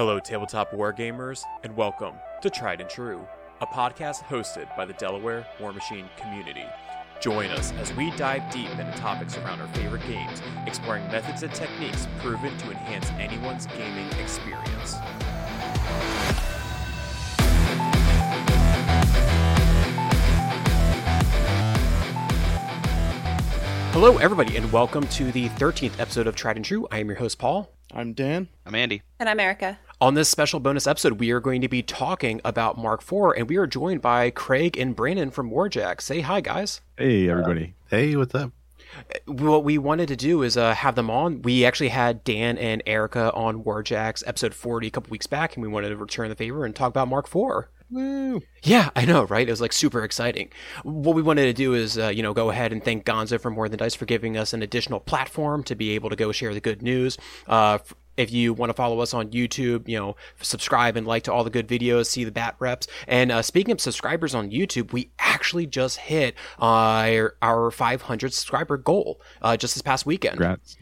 Hello, tabletop wargamers, and welcome to Tried and True, a podcast hosted by the Delaware War Machine community. Join us as we dive deep into topics around our favorite games, exploring methods and techniques proven to enhance anyone's gaming experience. Hello, everybody, and welcome to the 13th episode of Tried and True. I am your host, Paul. I'm Dan. I'm Andy. And I'm Erica. On this special bonus episode, we are going to be talking about Mark IV, and we are joined by Craig and Brandon from Warjack. Say hi, guys. Hey, everybody. Hey, what's up? What we wanted to do is uh, have them on. We actually had Dan and Erica on Warjack's episode 40 a couple weeks back, and we wanted to return the favor and talk about Mark IV. Woo. Yeah, I know, right? It was like super exciting. What we wanted to do is, uh, you know, go ahead and thank Gonzo from More Than Dice for giving us an additional platform to be able to go share the good news. Uh, f- if you want to follow us on YouTube, you know, subscribe and like to all the good videos, see the bat reps. And uh, speaking of subscribers on YouTube, we actually just hit uh, our, our 500 subscriber goal uh, just this past weekend. Congrats.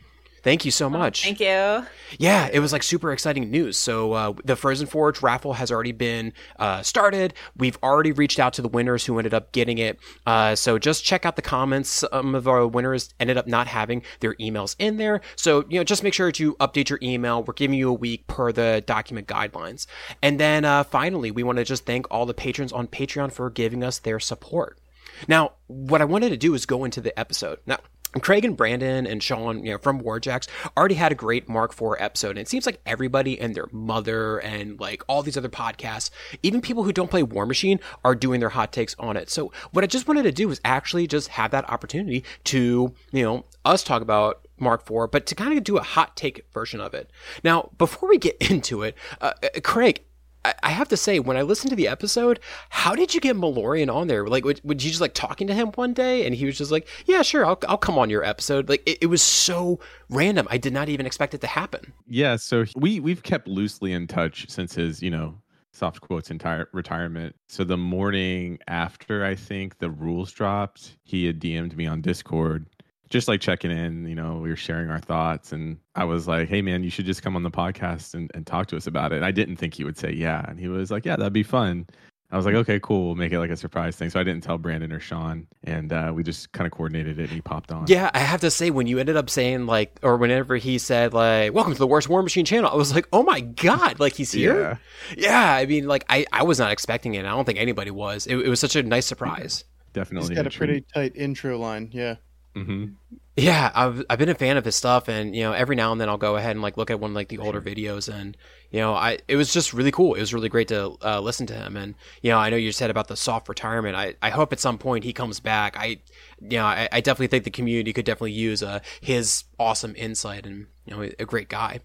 Thank you so much. Thank you. Yeah, it was like super exciting news. So uh, the Frozen Forge raffle has already been uh, started. We've already reached out to the winners who ended up getting it. Uh, so just check out the comments. Some of our winners ended up not having their emails in there. So you know, just make sure to update your email. We're giving you a week per the document guidelines. And then uh, finally, we want to just thank all the patrons on Patreon for giving us their support. Now, what I wanted to do is go into the episode. Now, Craig and Brandon and Sean, you know, from Warjacks already had a great Mark IV episode. And it seems like everybody and their mother and like all these other podcasts, even people who don't play War Machine are doing their hot takes on it. So what I just wanted to do was actually just have that opportunity to, you know, us talk about Mark IV, but to kind of do a hot take version of it. Now, before we get into it, uh, Craig, I- have to say, when I listened to the episode, how did you get Malorian on there? Like, would, would you just like talking to him one day and he was just like, yeah, sure, I'll, I'll come on your episode? Like, it, it was so random. I did not even expect it to happen. Yeah, so we we've kept loosely in touch since his, you know, soft quotes entire retirement. So the morning after I think the rules dropped, he had DM'd me on Discord, just like checking in, you know, we were sharing our thoughts and I was like, Hey man, you should just come on the podcast and, and talk to us about it. And I didn't think he would say yeah. And he was like, Yeah, that'd be fun. I was like, okay, cool. We'll make it like a surprise thing. So I didn't tell Brandon or Sean, and uh, we just kind of coordinated it. and He popped on. Yeah, I have to say, when you ended up saying like, or whenever he said like, "Welcome to the worst War Machine channel," I was like, "Oh my god!" Like he's here. Yeah, I mean, like I, I was not expecting it. I don't think anybody was. It, it was such a nice surprise. definitely. He's got a pretty tight intro line. Yeah. Hmm Yeah, I've I've been a fan of his stuff, and you know, every now and then I'll go ahead and like look at one of like the older videos, and you know, I it was just really cool. It was really great to uh, listen to him, and you know, I know you said about the soft retirement. I, I hope at some point he comes back. I you know, I, I definitely think the community could definitely use uh, his awesome insight, and you know, a great guy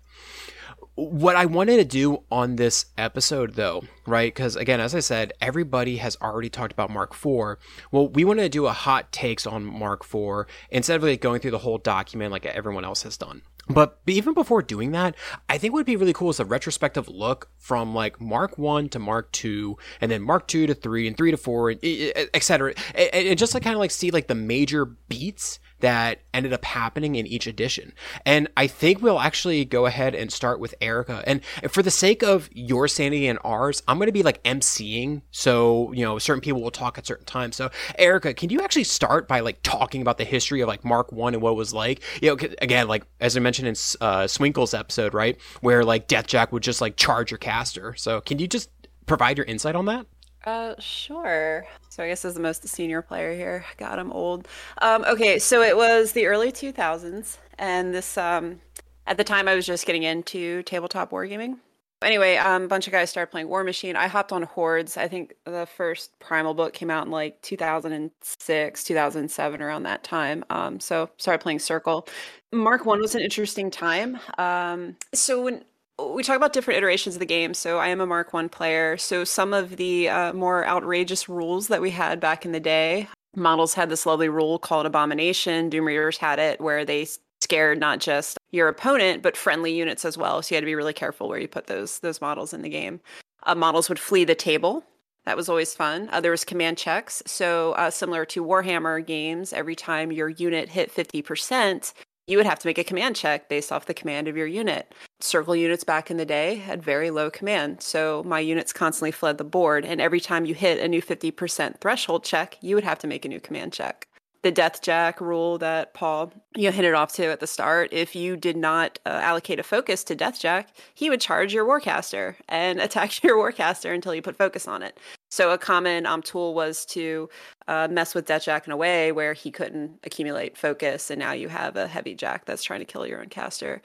what I wanted to do on this episode, though, right? Because again, as I said, everybody has already talked about Mark IV. Well, we wanted to do a hot takes on Mark IV instead of like going through the whole document like everyone else has done. But even before doing that, I think what would be really cool is a retrospective look from like Mark One to Mark Two, and then Mark Two to Three, and Three to Four, and et cetera, and, and just like kind of like see like the major beats that ended up happening in each edition. And I think we'll actually go ahead and start with Erica. And for the sake of your sanity and ours, I'm going to be like emceeing. So, you know, certain people will talk at certain times. So, Erica, can you actually start by like talking about the history of like Mark 1 and what it was like? You know, again, like as I mentioned in uh, Swinkle's episode, right? Where like Deathjack would just like charge your caster. So, can you just provide your insight on that? Uh, sure. So I guess as the most senior player here, God, I'm old. Um, okay, so it was the early 2000s, and this um, at the time I was just getting into tabletop wargaming. Anyway, um, a bunch of guys started playing War Machine. I hopped on Hordes. I think the first Primal book came out in like 2006, 2007, around that time. Um, so started playing Circle. Mark One was an interesting time. Um, so when we talk about different iterations of the game. So I am a Mark One player. So some of the uh, more outrageous rules that we had back in the day, models had this lovely rule called Abomination. Doom Reavers had it where they scared not just your opponent but friendly units as well. So you had to be really careful where you put those those models in the game. Uh, models would flee the table. That was always fun. Uh, there was command checks. So uh, similar to Warhammer games, every time your unit hit fifty percent, you would have to make a command check based off the command of your unit. Circle units back in the day had very low command, so my units constantly fled the board, and every time you hit a new 50% threshold check, you would have to make a new command check. The death jack rule that Paul you know, hinted off to at the start, if you did not uh, allocate a focus to death jack, he would charge your warcaster and attack your warcaster until you put focus on it. So a common um, tool was to uh, mess with Death Jack in a way where he couldn't accumulate focus, and now you have a heavy Jack that's trying to kill your own caster.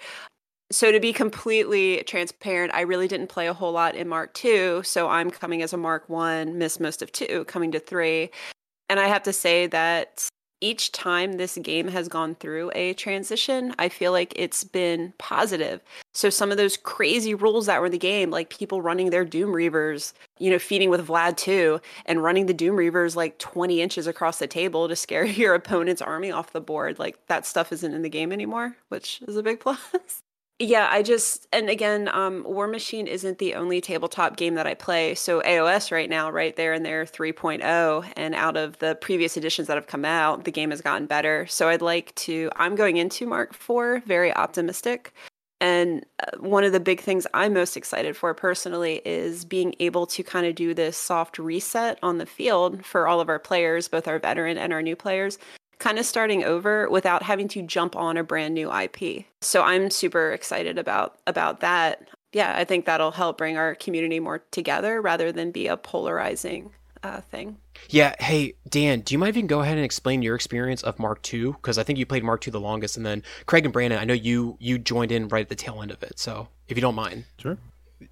So to be completely transparent, I really didn't play a whole lot in Mark II, so I'm coming as a Mark One, missed most of two, coming to three, and I have to say that each time this game has gone through a transition, I feel like it's been positive. So some of those crazy rules that were in the game, like people running their Doom Reavers, you know, feeding with Vlad 2 and running the Doom Reavers like 20 inches across the table to scare your opponent's army off the board, like that stuff isn't in the game anymore, which is a big plus. Yeah, I just and again, um, War Machine isn't the only tabletop game that I play. So AOS right now, right there in their 3.0, and out of the previous editions that have come out, the game has gotten better. So I'd like to. I'm going into Mark IV very optimistic, and uh, one of the big things I'm most excited for personally is being able to kind of do this soft reset on the field for all of our players, both our veteran and our new players, kind of starting over without having to jump on a brand new IP. So I'm super excited about about that. Yeah, I think that'll help bring our community more together rather than be a polarizing uh, thing. Yeah. Hey, Dan, do you mind if you can go ahead and explain your experience of Mark II? Because I think you played Mark II the longest, and then Craig and Brandon, I know you you joined in right at the tail end of it. So if you don't mind, sure.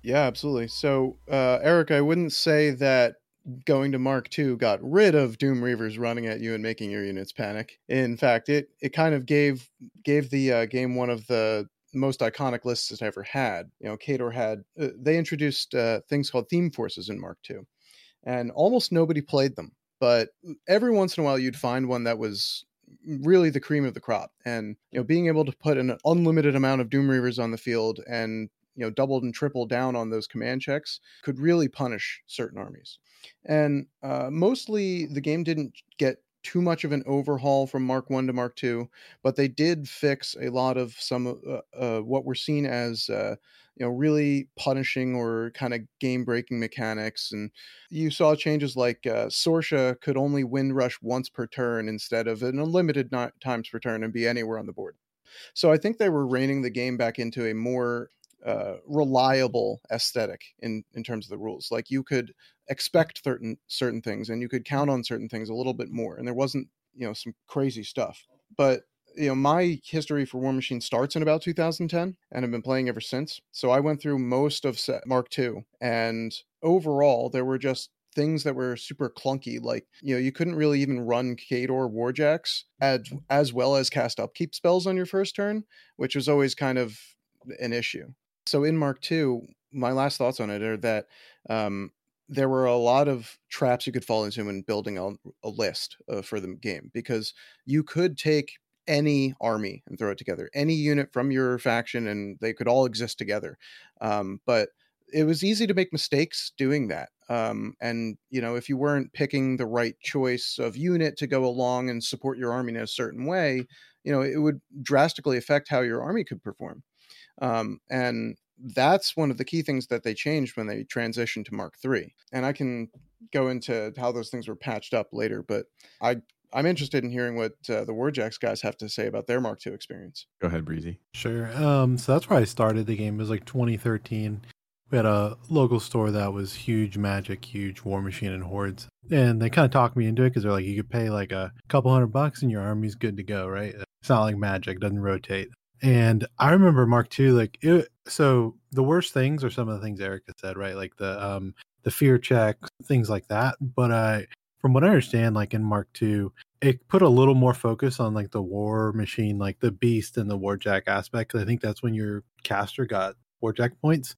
Yeah, absolutely. So, uh, Eric, I wouldn't say that going to Mark II got rid of Doom Reavers running at you and making your units panic. In fact, it it kind of gave gave the uh, game one of the most iconic lists it ever had. You know, Khador had uh, they introduced uh, things called theme forces in Mark II, and almost nobody played them. But every once in a while, you'd find one that was really the cream of the crop. And you know, being able to put an unlimited amount of Doom Reavers on the field and you know doubled and tripled down on those command checks could really punish certain armies. And uh, mostly the game didn't get too much of an overhaul from mark 1 to mark 2 but they did fix a lot of some uh, uh, what were seen as uh, you know really punishing or kind of game breaking mechanics. And you saw changes like uh, Sorscha could only wind rush once per turn instead of an unlimited times per turn and be anywhere on the board. So i think they were reining the game back into a more uh, reliable aesthetic in in terms of the rules. Like you could expect certain certain things, and you could count on certain things a little bit more, and there wasn't you know some crazy stuff. But you know my history for War Machine starts in about 2010, and I've been playing ever since. So I went through most of set Mark II, and overall there were just things that were super clunky like you know you couldn't really even run Khador warjacks as as well as cast upkeep spells on your first turn which was always kind of an issue so in Mark II, my last thoughts on it are that um, there were a lot of traps you could fall into when building a, a list uh, for the game because you could take any army and throw it together, any unit from your faction, and they could all exist together. Um, but it was easy to make mistakes doing that. Um, and you know, if you weren't picking the right choice of unit to go along and support your army in a certain way, you know, it would drastically affect how your army could perform. Um, and that's one of the key things that they changed when they transitioned to Mark III. And I can go into how those things were patched up later, but I I'm interested in hearing what uh, the Warjacks guys have to say about their Mark II experience. Go ahead, Breezy. Sure. Um, so that's where I started the game. It was like 2013. We had a local store that was huge Magic, huge War Machine, and Hordes, and they kind of talked me into it because they're like, you could pay like a couple hundred bucks and your army's good to go, right? It's not like Magic, doesn't rotate. And I remember Mark II, like it, so the worst things are some of the things Erica said, right? Like the um the fear check, things like that. But I from what I understand, like in Mark II, it put a little more focus on like the war machine, like the beast and the warjack aspect. I think that's when your caster got warjack points.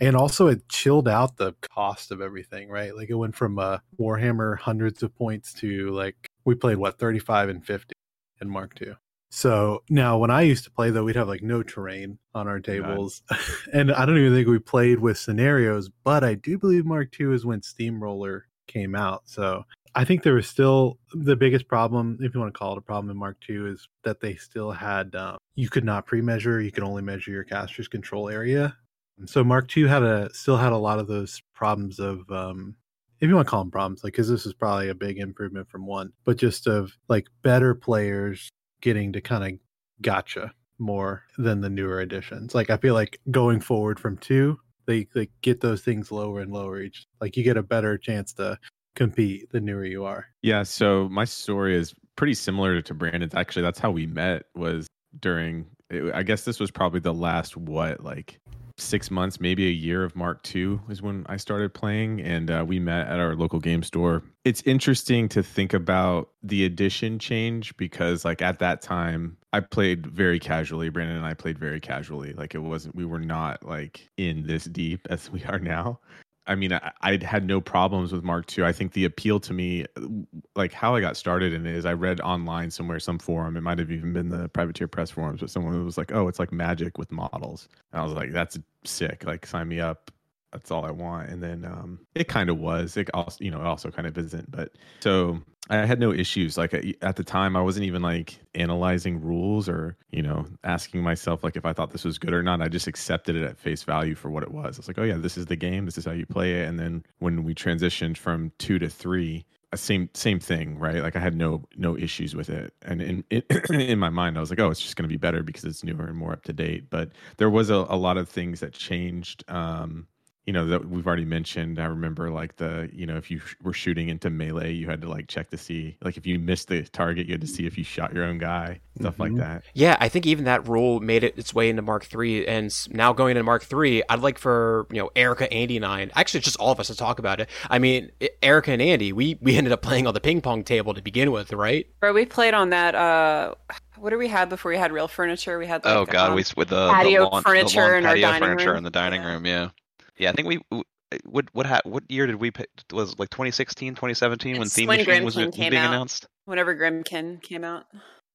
And also it chilled out the cost of everything, right? Like it went from uh Warhammer hundreds of points to like we played what 35 and 50 in Mark II. So now, when I used to play, though, we'd have like no terrain on our tables, and I don't even think we played with scenarios. But I do believe Mark II is when Steamroller came out. So I think there was still the biggest problem, if you want to call it a problem in Mark II, is that they still had um, you could not pre-measure. You could only measure your caster's control area. And so Mark II had a still had a lot of those problems of um, if you want to call them problems, like because this is probably a big improvement from one, but just of like better players getting to kind of gotcha more than the newer editions. Like I feel like going forward from two, they they get those things lower and lower each. Like you get a better chance to compete the newer you are. Yeah, so my story is pretty similar to Brandon's. Actually, that's how we met was during I guess this was probably the last what like six months, maybe a year of Mark II is when I started playing, and uh, we met at our local game store. It's interesting to think about the edition change because, like, at that time, I played very casually. Brandon and I played very casually. Like, it wasn't, we were not like in this deep as we are now. I mean, I, I had no problems with Mark II. I think the appeal to me, like how I got started in it, is I read online somewhere, some forum. It might have even been the Privateer Press forums, but someone was like, "Oh, it's like Magic with models." And I was like, "That's sick! Like, sign me up." That's all I want. And then um, it kind of was. It also, you know, it also kind of isn't. But so I had no issues. Like at the time, I wasn't even like analyzing rules or you know asking myself like if I thought this was good or not. I just accepted it at face value for what it was. I was like, oh yeah, this is the game. This is how you play it. And then when we transitioned from two to three, same same thing, right? Like I had no no issues with it, and in in, in my mind, I was like, oh, it's just going to be better because it's newer and more up to date. But there was a, a lot of things that changed. Um, you know that we've already mentioned i remember like the you know if you were shooting into melee you had to like check to see like if you missed the target you had to see if you shot your own guy stuff mm-hmm. like that yeah i think even that rule made it its way into mark 3 and now going into mark 3 i'd like for you know erica andy and i actually just all of us to talk about it i mean erica and andy we we ended up playing on the ping pong table to begin with right bro we played on that uh what did we have before we had real furniture? We had like, oh god, um, we with the patio the lawn, furniture the in our dining furniture room. in the dining yeah. room. Yeah. Yeah, I think we what what ha- what year did we pick, was like 2016, 2017 when Theme when Machine was, Grymkin was being out. announced? Whenever Grymkin came out.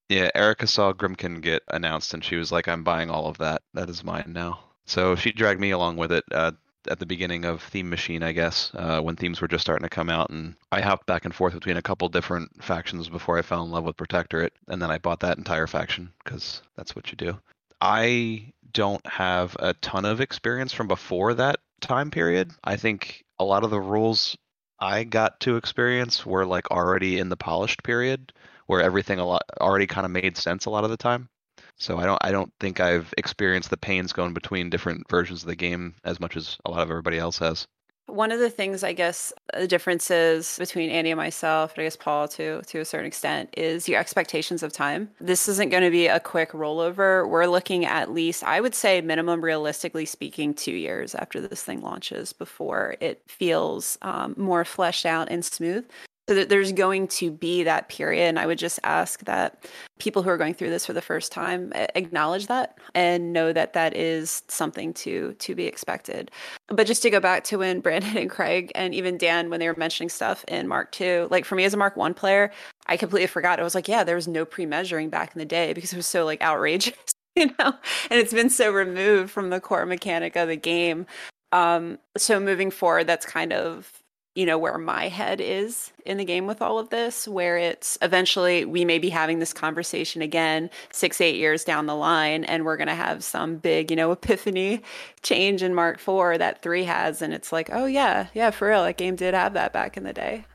Yeah, Erica saw Grymkin get announced and she was like, "I'm buying all of that. That is mine now." So she dragged me along with it uh, at the beginning of Theme Machine, I guess, uh, when themes were just starting to come out, and I hopped back and forth between a couple different factions before I fell in love with Protectorate, and then I bought that entire faction because that's what you do. I don't have a ton of experience from before that time period. I think a lot of the rules I got to experience were like already in the polished period where everything a lot already kind of made sense a lot of the time. So I don't I don't think I've experienced the pains going between different versions of the game as much as a lot of everybody else has. One of the things I guess the differences between Andy and myself, and I guess Paul to to a certain extent, is your expectations of time. This isn't going to be a quick rollover. We're looking at least, I would say, minimum realistically speaking, two years after this thing launches before it feels um, more fleshed out and smooth. So there's going to be that period, and I would just ask that people who are going through this for the first time acknowledge that and know that that is something to to be expected. But just to go back to when Brandon and Craig and even Dan, when they were mentioning stuff in Mark II, like for me as a Mark One player, I completely forgot. I was like, yeah, there was no pre-measuring back in the day because it was so like outrageous, you know, and it's been so removed from the core mechanic of the game. Um, so moving forward, that's kind of you know where my head is in the game with all of this where it's eventually we may be having this conversation again six eight years down the line and we're going to have some big you know epiphany change in mark 4 that 3 has and it's like oh yeah yeah for real that game did have that back in the day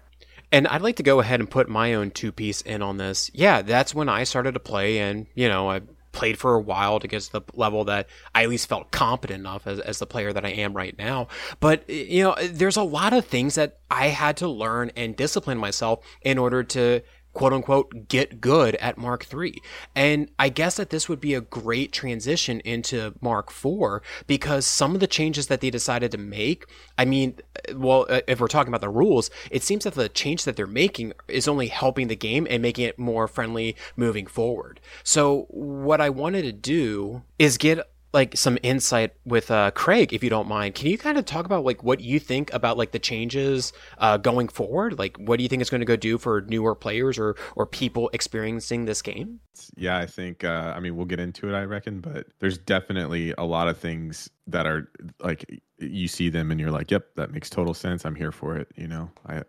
and I'd like to go ahead and put my own two piece in on this. Yeah, that's when I started to play, and you know, I played for a while to get to the level that I at least felt competent enough as, as the player that I am right now. But, you know, there's a lot of things that I had to learn and discipline myself in order to quote unquote get good at Mark 3. And I guess that this would be a great transition into Mark 4 because some of the changes that they decided to make, I mean, well, uh, if we're talking about the rules, it seems that the change that they're making is only helping the game and making it more friendly moving forward. So what I wanted to do is get like some insight with uh, Craig, if you don't mind. Can you kind of talk about like what you think about like the changes uh, going forward? Like, what do you think it's going to go do for newer players or or people experiencing this game? Yeah, I think. Uh, I mean, we'll get into it, I reckon, but there's definitely a lot of things that are like you see them and you're like, "Yep, that makes total sense. I'm here for it." You know, I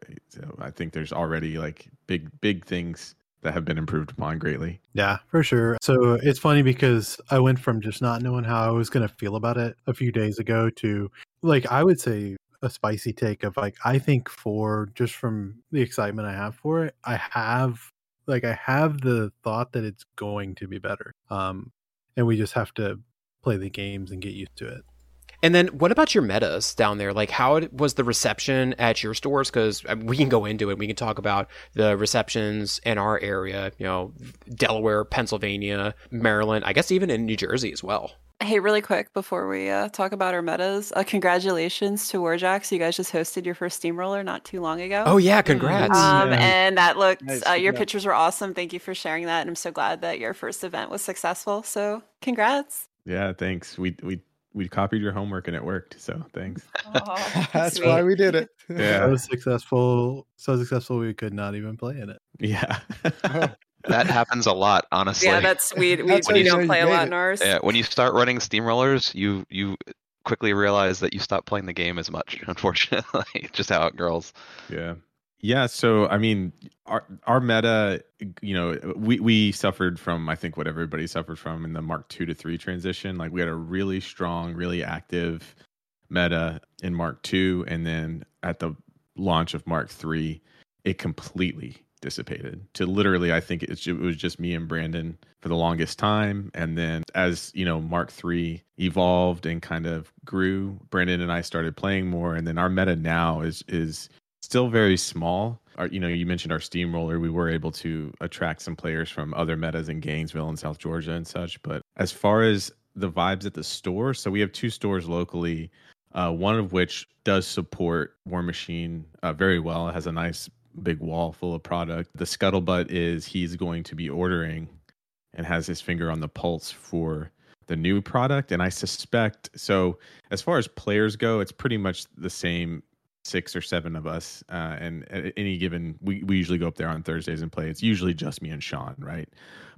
I think there's already like big big things that have been improved upon greatly. Yeah, for sure. So it's funny because I went from just not knowing how I was going to feel about it a few days ago to like I would say a spicy take of like I think for just from the excitement I have for it, I have like I have the thought that it's going to be better. Um and we just have to play the games and get used to it. And then what about your metas down there? Like, how was the reception at your stores? Because we can go into it. We can talk about the receptions in our area, you know, Delaware, Pennsylvania, Maryland, I guess even in New Jersey as well. Hey, really quick before we uh, talk about our metas, uh, congratulations to Warjacks. You guys just hosted your first steamroller not too long ago. Oh yeah, congrats! Um, Yeah. and that looked, Nice, uh, your yeah. pictures were awesome. Thank you for sharing that, and I'm so glad that your first event was successful. So, congrats! Yeah, thanks. We we we copied your homework and it worked. So thanks. That's sweet. why we did it. Yeah. So successful, so successful we could not even play in it. Yeah. Oh, That happens a lot, honestly. Yeah, that's we we, That's how we you don't play a lot it. in ours. Yeah, when you start running steamrollers, you you quickly realize that you stop playing the game as much. Unfortunately, just how it girls. Yeah. Yeah, so I mean, our our meta, you know, we we suffered from I think what everybody suffered from in the Mark 2 to 3 transition. Like we had a really strong, really active meta in Mark 2 and then at the launch of Mark 3, it completely dissipated. To literally I think it was just me and Brandon for the longest time and then as, you know, Mark 3 evolved and kind of grew, Brandon and I started playing more and then our meta now is is still very small. Our, you know, you mentioned our steamroller. We were able to attract some players from other metas in Gainesville and South Georgia and such. But as far as the vibes at the store, so we have two stores locally, uh, one of which does support War Machine uh, very well. It has a nice big wall full of product. The scuttlebutt is he's going to be ordering and has his finger on the pulse for the new product. And I suspect so. As far as players go, it's pretty much the same six or seven of us uh, and at any given we, we usually go up there on thursdays and play. It's usually just me and sean right?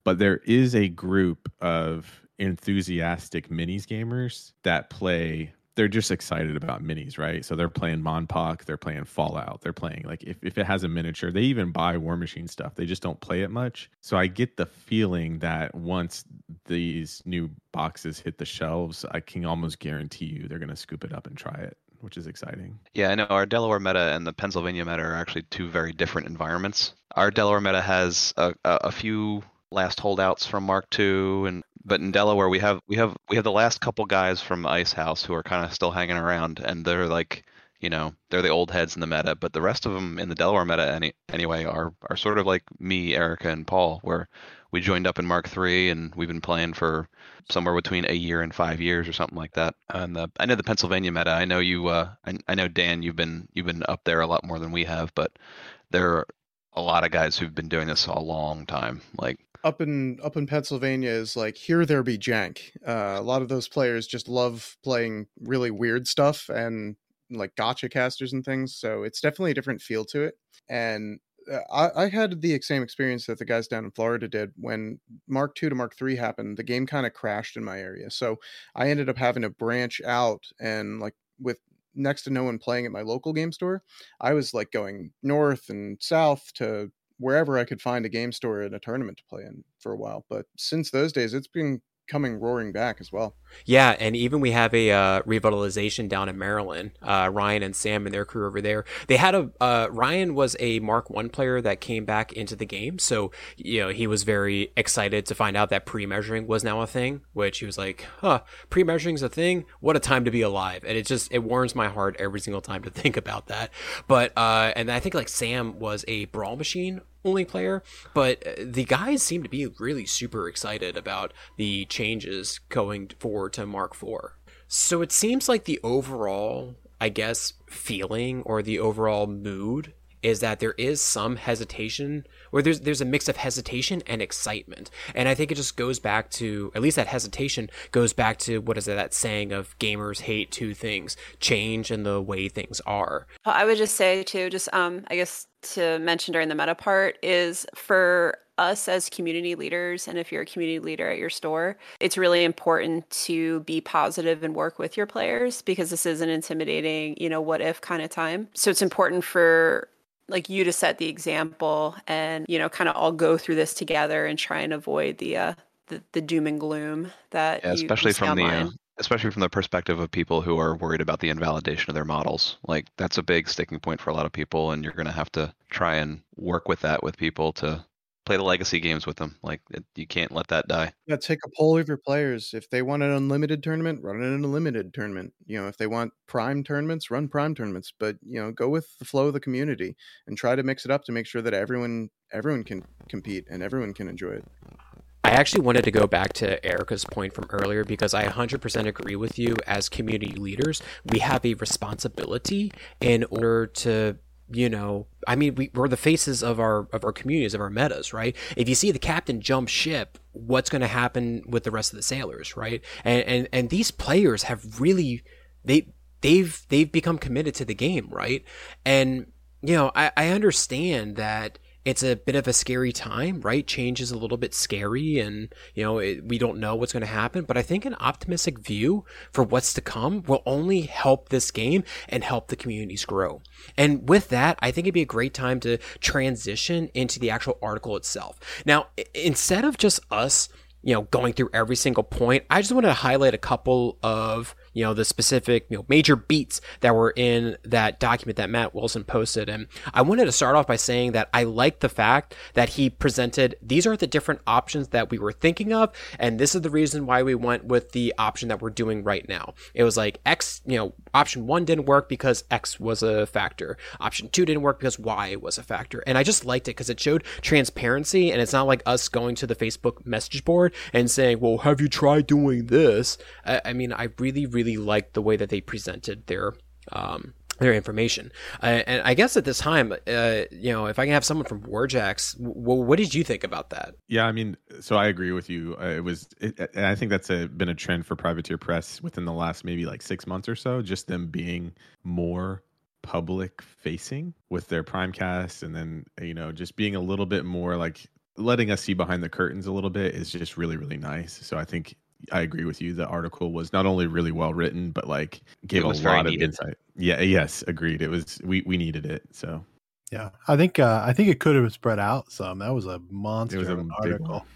But there is a group of enthusiastic minis gamers that play they're just excited about minis right? So they're playing monpoc they're playing fallout they're playing like if, if it has a miniature they even buy war machine stuff they just don't play it much. So i get the feeling that once these new boxes hit the shelves i can almost guarantee you they're going to scoop it up and try it which is exciting. Yeah, I know our Delaware meta and the Pennsylvania meta are actually two very different environments. Our Delaware meta has a, a, a few last holdouts from Mark II, and but in Delaware we have we have we have the last couple guys from Ice House who are kind of still hanging around, and they're like you know they're the old heads in the meta, but the rest of them in the Delaware meta any, anyway are are sort of like me, Erica, and Paul, where we joined up in Mark Three, and we've been playing for somewhere between a year and five years or something like that. And the, I know the Pennsylvania meta. I know you. Uh, I, I know Dan. You've been you've been up there a lot more than we have, but there are a lot of guys who've been doing this a long time. Like up in up in Pennsylvania is like here there be jank. Uh, a lot of those players just love playing really weird stuff and like gotcha casters and things. So it's definitely a different feel to it. And uh, I, I had the same experience that the guys down in Florida did when Mark two to Mark three happened. The game kind of crashed in my area, so I ended up having to branch out and like with next to no one playing at my local game store, I was like going north and south to wherever I could find a game store and a tournament to play in for a while. But since those days, it's been coming roaring back as well. Yeah, and even we have a uh, revitalization down in Maryland. Uh, Ryan and Sam and their crew over there. They had a uh, Ryan was a Mark One player that came back into the game, so you know he was very excited to find out that pre-measuring was now a thing. Which he was like, "Huh, pre-measuring's a thing? What a time to be alive!" And it just it warms my heart every single time to think about that. But uh, and I think like Sam was a brawl machine only player, but uh, the guys seem to be really super excited about the changes going forward to Mark IV. So it seems like the overall, I guess, feeling or the overall mood is that there is some hesitation, or there's there's a mix of hesitation and excitement, and I think it just goes back to at least that hesitation goes back to what is it that saying of gamers hate two things: change and the way things are. Well, I would just say too, just um, I guess to mention during the meta part is for us as community leaders and if you're a community leader at your store it's really important to be positive and work with your players because this is an intimidating you know what if kind of time so it's important for like you to set the example and you know kind of all go through this together and try and avoid the uh the, the doom and gloom that Yeah, especially from the uh, especially from the perspective of people who are worried about the invalidation of their models. Like that's a big sticking point for a lot of people, and you're going to have to try and work with that with people to play the legacy games with them. Like it, you can't let that die. Yeah, take a poll of your players. If they want an unlimited tournament, run an unlimited tournament. You know, if they want prime tournaments, run prime tournaments. But you know, go with the flow of the community and try to mix it up to make sure that everyone everyone can compete and everyone can enjoy it. I actually wanted to go back to Erica's point from earlier because I 100% agree with you. As community leaders, we have a responsibility in order to, you know, I mean, we, we're the faces of our of our communities, of our metas, right? If you see the captain jump ship, what's going to happen with the rest of the sailors, right? And and and these players have really they they've they've become committed to the game, right? And you know, I, I understand that it's a bit of a scary time, right? Change is a little bit scary and, you know, it, we don't know what's going to happen. But I think an optimistic view for what's to come will only help this game and help the communities grow. And with that, I think it'd be a great time to transition into the actual article itself. Now, instead of just us, you know, going through every single point, I just want to highlight a couple of you know the specific you know major beats that were in that document that Matt Wilson posted. And I wanted to start off by saying that I like the fact that he presented these are the different options that we were thinking of and this is the reason why we went with the option that we're doing right now. It was like X you know option 1 didn't work because X was a factor. Option 2 didn't work because Y was a factor. And I just liked it because it showed transparency and it's not like us going to the Facebook message board and saying well have you tried doing this? I, I mean I really really liked the way that they presented their um, their information. Uh, and I guess at this time, uh, you know, if I can have someone from Warjacks, w- what did you think about that? Yeah, I mean, so I agree with you. Uh, it was, it, and I think that's a, been a trend for privateer press within the last maybe like six months or so. Just them being more public facing with their primecast, and then you know, just being a little bit more like letting us see behind the curtains a little bit is just really really nice. So I think I agree with you. The article was not only really well written, but like gave a lot of insight. Yeah, yes, agreed. It was we we needed it. So Yeah, I think uh, I think it could have spread out some. That was a monster it was a of an article.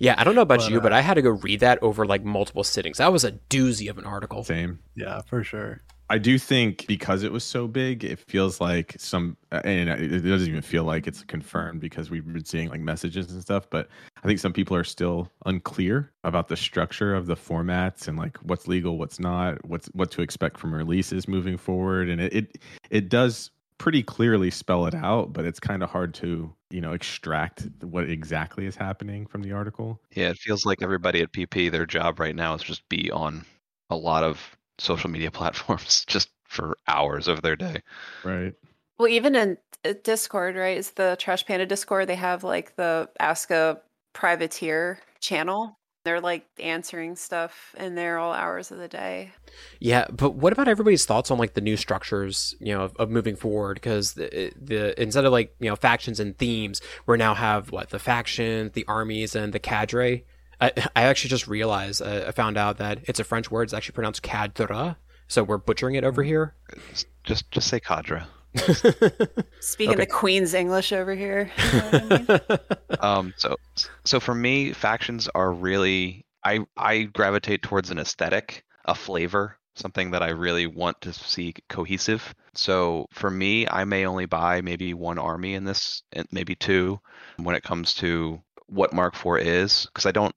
Yeah, I don't know about But, you, uh, but I had to go read that over like multiple sittings. That was a doozy of an article. Same. Yeah, for sure. I do think because it was so big, it feels like some, and it doesn't even feel like it's confirmed because we've been seeing like messages and stuff. But I think some people are still unclear about the structure of the formats and like what's legal, what's not, what's what to expect from releases moving forward. And it it, it does pretty clearly spell it out, but it's kind of hard to you know extract what exactly is happening from the article. Yeah, it feels like everybody at PP, their job right now is just be on a lot of social media platforms just for hours of their day. Right. Well, even in uh, Discord, right? Is the Trash Panda Discord? They have like the Ask a Privateer channel. They're like answering stuff in there all hours of the day. Yeah, but what about everybody's thoughts on like the new structures, you know, of, of moving forward? Because the, the instead of like you know factions and themes, we now have what the factions, the armies, and the cadre. I, I actually just realized uh, I found out that it's a French word. It's actually pronounced cadre. So we're butchering it over here. Just just say cadre. Speaking Okay. the Queen's English over here. you know what I mean? um so so for me factions are really i i gravitate towards an aesthetic a flavor something that i really want to see cohesive so for me i may only buy maybe one army in this and maybe two when it comes to what mark iv is because i don't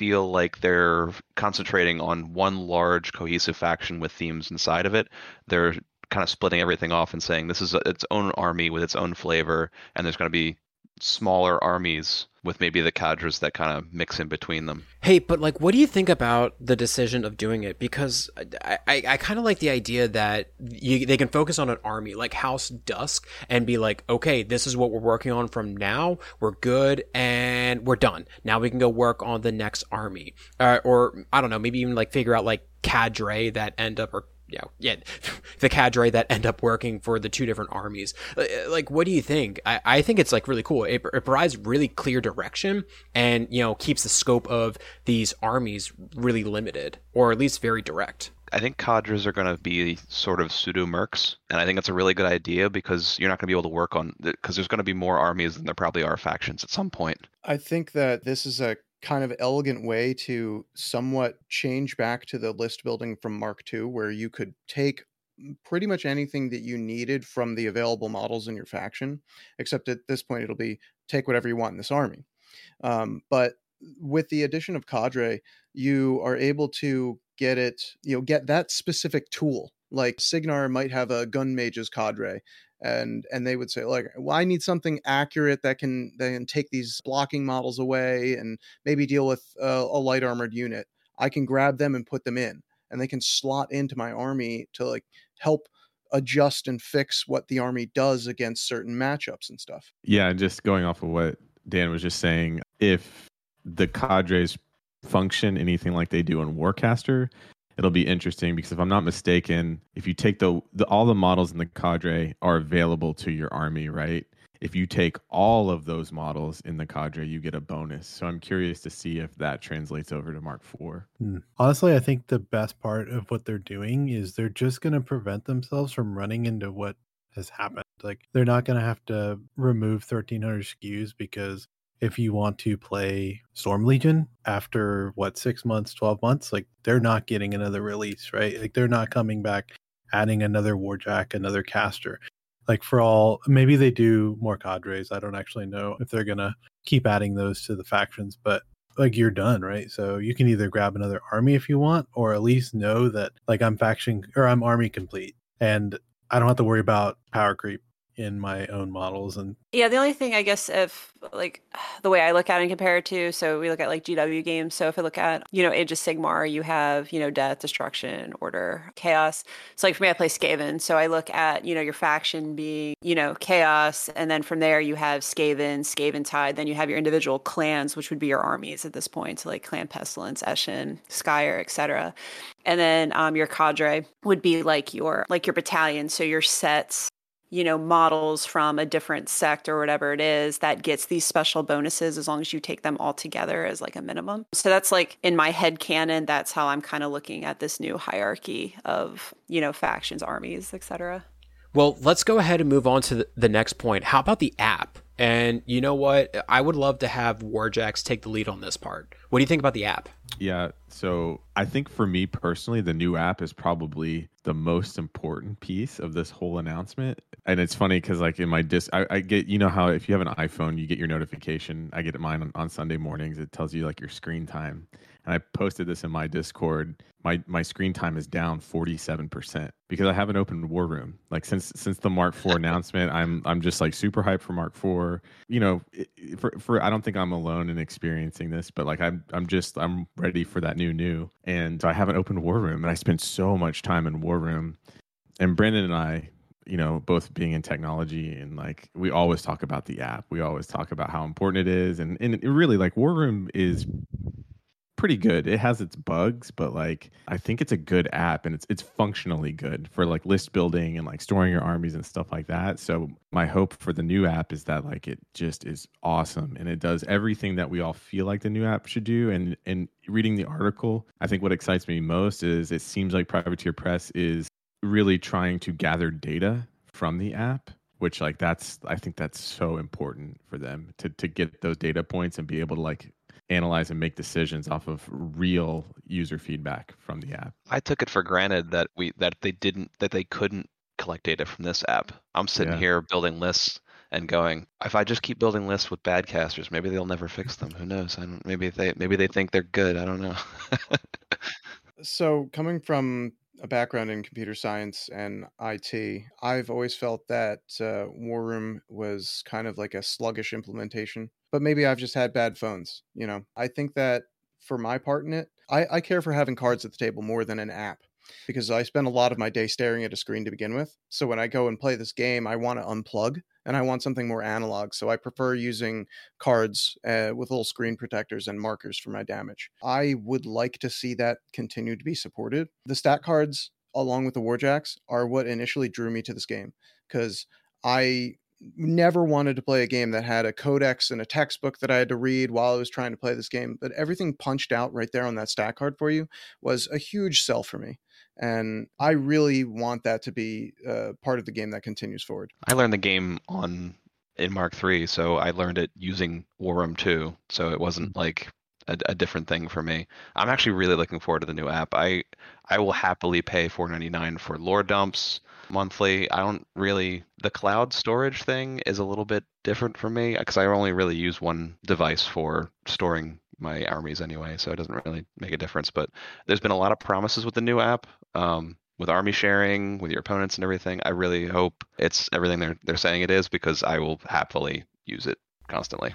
feel like they're concentrating on one large cohesive faction with themes inside of it. They're kind of splitting everything off and saying this is a, its own army with its own flavor and there's going to be smaller armies with maybe the cadres that kind of mix in between them. Hey, but like, what do you think about the decision of doing it? Because I, I, I kind of like the idea that you, they can focus on an army like House Dusk and be like, okay, this is what we're working on from now. We're good and we're done. Now we can go work on the next army, uh, or I don't know, maybe even like figure out like cadre that end up or you know, yeah, the cadre that end up working for the two different armies. Uh, like, what do you think? I, I think it's like really cool. It, it provides really clear direction and, you know, keeps the scope of these armies really limited or at least very direct. I think cadres are going to be sort of pseudo mercs, and I think that's a really good idea because you're not going to be able to work on because there's going to be more armies than there probably are factions at some point. I think that this is a kind of elegant way to somewhat change back to the list building from Mark II, where you could take pretty much anything that you needed from the available models in your faction, except at this point it'll be take whatever you want in this army. Um, but with the addition of cadre, you are able to get it, you know, get that specific tool. Like Cygnar might have a gun mage's cadre, and and they would say like well i need something accurate that can that can take these blocking models away and maybe deal with uh, a light armored unit. I can grab them and put them in and they can slot into my army to like help adjust and fix what the army does against certain matchups and stuff. Yeah and just going off of what dan was just saying if the cadres function anything like they do in warcaster it'll be interesting because if I'm not mistaken, if you take the, the all the models in the cadre are available to your army, right? If you take all of those models in the cadre, you get a bonus. So I'm curious to see if that translates over to Mark IV. Hmm. Honestly, I think the best part of what they're doing is they're just going to prevent themselves from running into what has happened. Like they're not going to have to remove 1300 SKUs because if you want to play Storm Legion after what six months, twelve months, like they're not getting another release, right? Like they're not coming back, adding another Warjack, another caster. Like for all, maybe they do more cadres. I don't actually know if they're gonna keep adding those to the factions, but like you're done, right? So you can either grab another army if you want, or at least know that like I'm faction or I'm army complete, and I don't have to worry about power creep in my own models and yeah the only thing i guess if like the way i look at it and compare it to so we look at like gw games. So if i look at you know age of sigmar you have you know death destruction order chaos. So like for me i play skaven. So i look at you know your faction being you know chaos and then from there you have skaven skaven tide. Then you have your individual clans which would be your armies at this point. So like clan Pestilens eshin Skryre etc and then um, your cadre would be like your like your battalion so your sets you know models from a different sect or whatever it is that gets these special bonuses as long as you take them all together as like a minimum. So that's like in my head canon that's how i'm kind of looking at this new hierarchy of you know factions armies etc well let's go ahead and move on to the next point. How about the app and you know what i would love to have warjacks take the lead on this part what do you think about the app yeah. So I think for me personally, the new app is probably the most important piece of this whole announcement. And it's funny because, like, in my disc, I, I, get, you know, how if you have an iPhone, you get your notification. I get mine on, on Sunday mornings. It tells you, like, your screen time I posted this in my Discord. My my screen time is down 47% because I haven't opened War Room. Like since since the Mark IV announcement, I'm I'm just like super hyped for Mark IV. You know, for for I don't think I'm alone in experiencing this, but like I'm I'm just I'm ready for that new new. And I haven't opened War Room and I spent so much time in War Room. And Brandon and I, you know, both being in technology and like we always talk about the app. We always talk about how important it is. And and really like War Room is pretty good. It has its bugs, but like I think it's a good app and it's it's functionally good for like list building and like storing your armies and stuff like that. So my hope for the new app is that like it just is awesome and it does everything that we all feel like the new app should do. And and reading the article, I think what excites me most is it seems like Privateer Press is really trying to gather data from the app which like that's i think that's so important for them to to get those data points and be able to like analyze and make decisions off of real user feedback from the app. I took it for granted that we that they didn't that they couldn't collect data from this app. I'm sitting yeah. here building lists and going, if I just keep building lists with bad casters, maybe they'll never fix them. Who knows? I don't, maybe they maybe they think they're good. I don't know. so coming from a background in computer science and IT, I've always felt that uh, War Room was kind of like a sluggish implementation. But maybe I've just had bad phones. You know, I think that for my part in it, I, I care for having cards at the table more than an app because I spend a lot of my day staring at a screen to begin with. So when I go and play this game, I want to unplug and I want something more analog. So I prefer using cards uh, with little screen protectors and markers for my damage. I would like to see that continue to be supported. The stat cards, along with the warjacks, are what initially drew me to this game because I never wanted to play a game that had a codex and a textbook that I had to read while I was trying to play this game. But everything punched out right there on that stat card for you was a huge sell for me and I really want that to be uh, part of the game that continues forward. I learned the game on in Mark Three, so I learned it using War Room Two, so it wasn't like a, a, different thing for me. I'm actually really looking forward to the new app. I I will happily pay 4.99 for lore dumps monthly. I don't really the cloud storage thing is a little bit different for me because I only really use one device for storing my armies anyway, so it doesn't really make a difference. But there's been a lot of promises with the new app, um, with army sharing, with your opponents and everything. I really hope it's everything they're they're saying it is because I will happily use it constantly.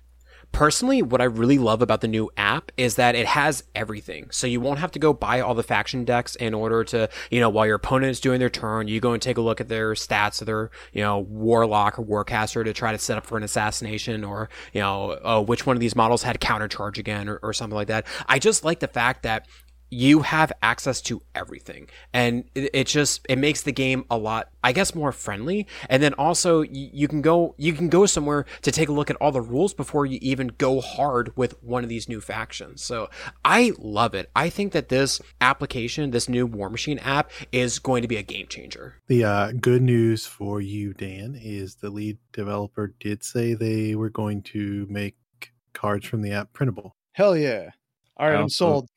Personally, what I really love about the new app is that it has everything. So you won't have to go buy all the faction decks in order to, you know, while your opponent is doing their turn, you go and take a look at their stats of their, you know, warlock or warcaster to try to set up for an assassination or, you know, oh, which one of these models had counter charge again or, or something like that. I just like the fact that you have access to everything. And it, it, just it makes the game a lot i guess more friendly. And then also you, you, can go you can go somewhere to take a look at all the rules before you even go hard with one of these new factions. So i love it. I think that this application this new war machine app is going to be a game changer. The uh, good news for you dan is the lead developer did say they were going to make cards from the app printable. Hell yeah. All right, I'm sold.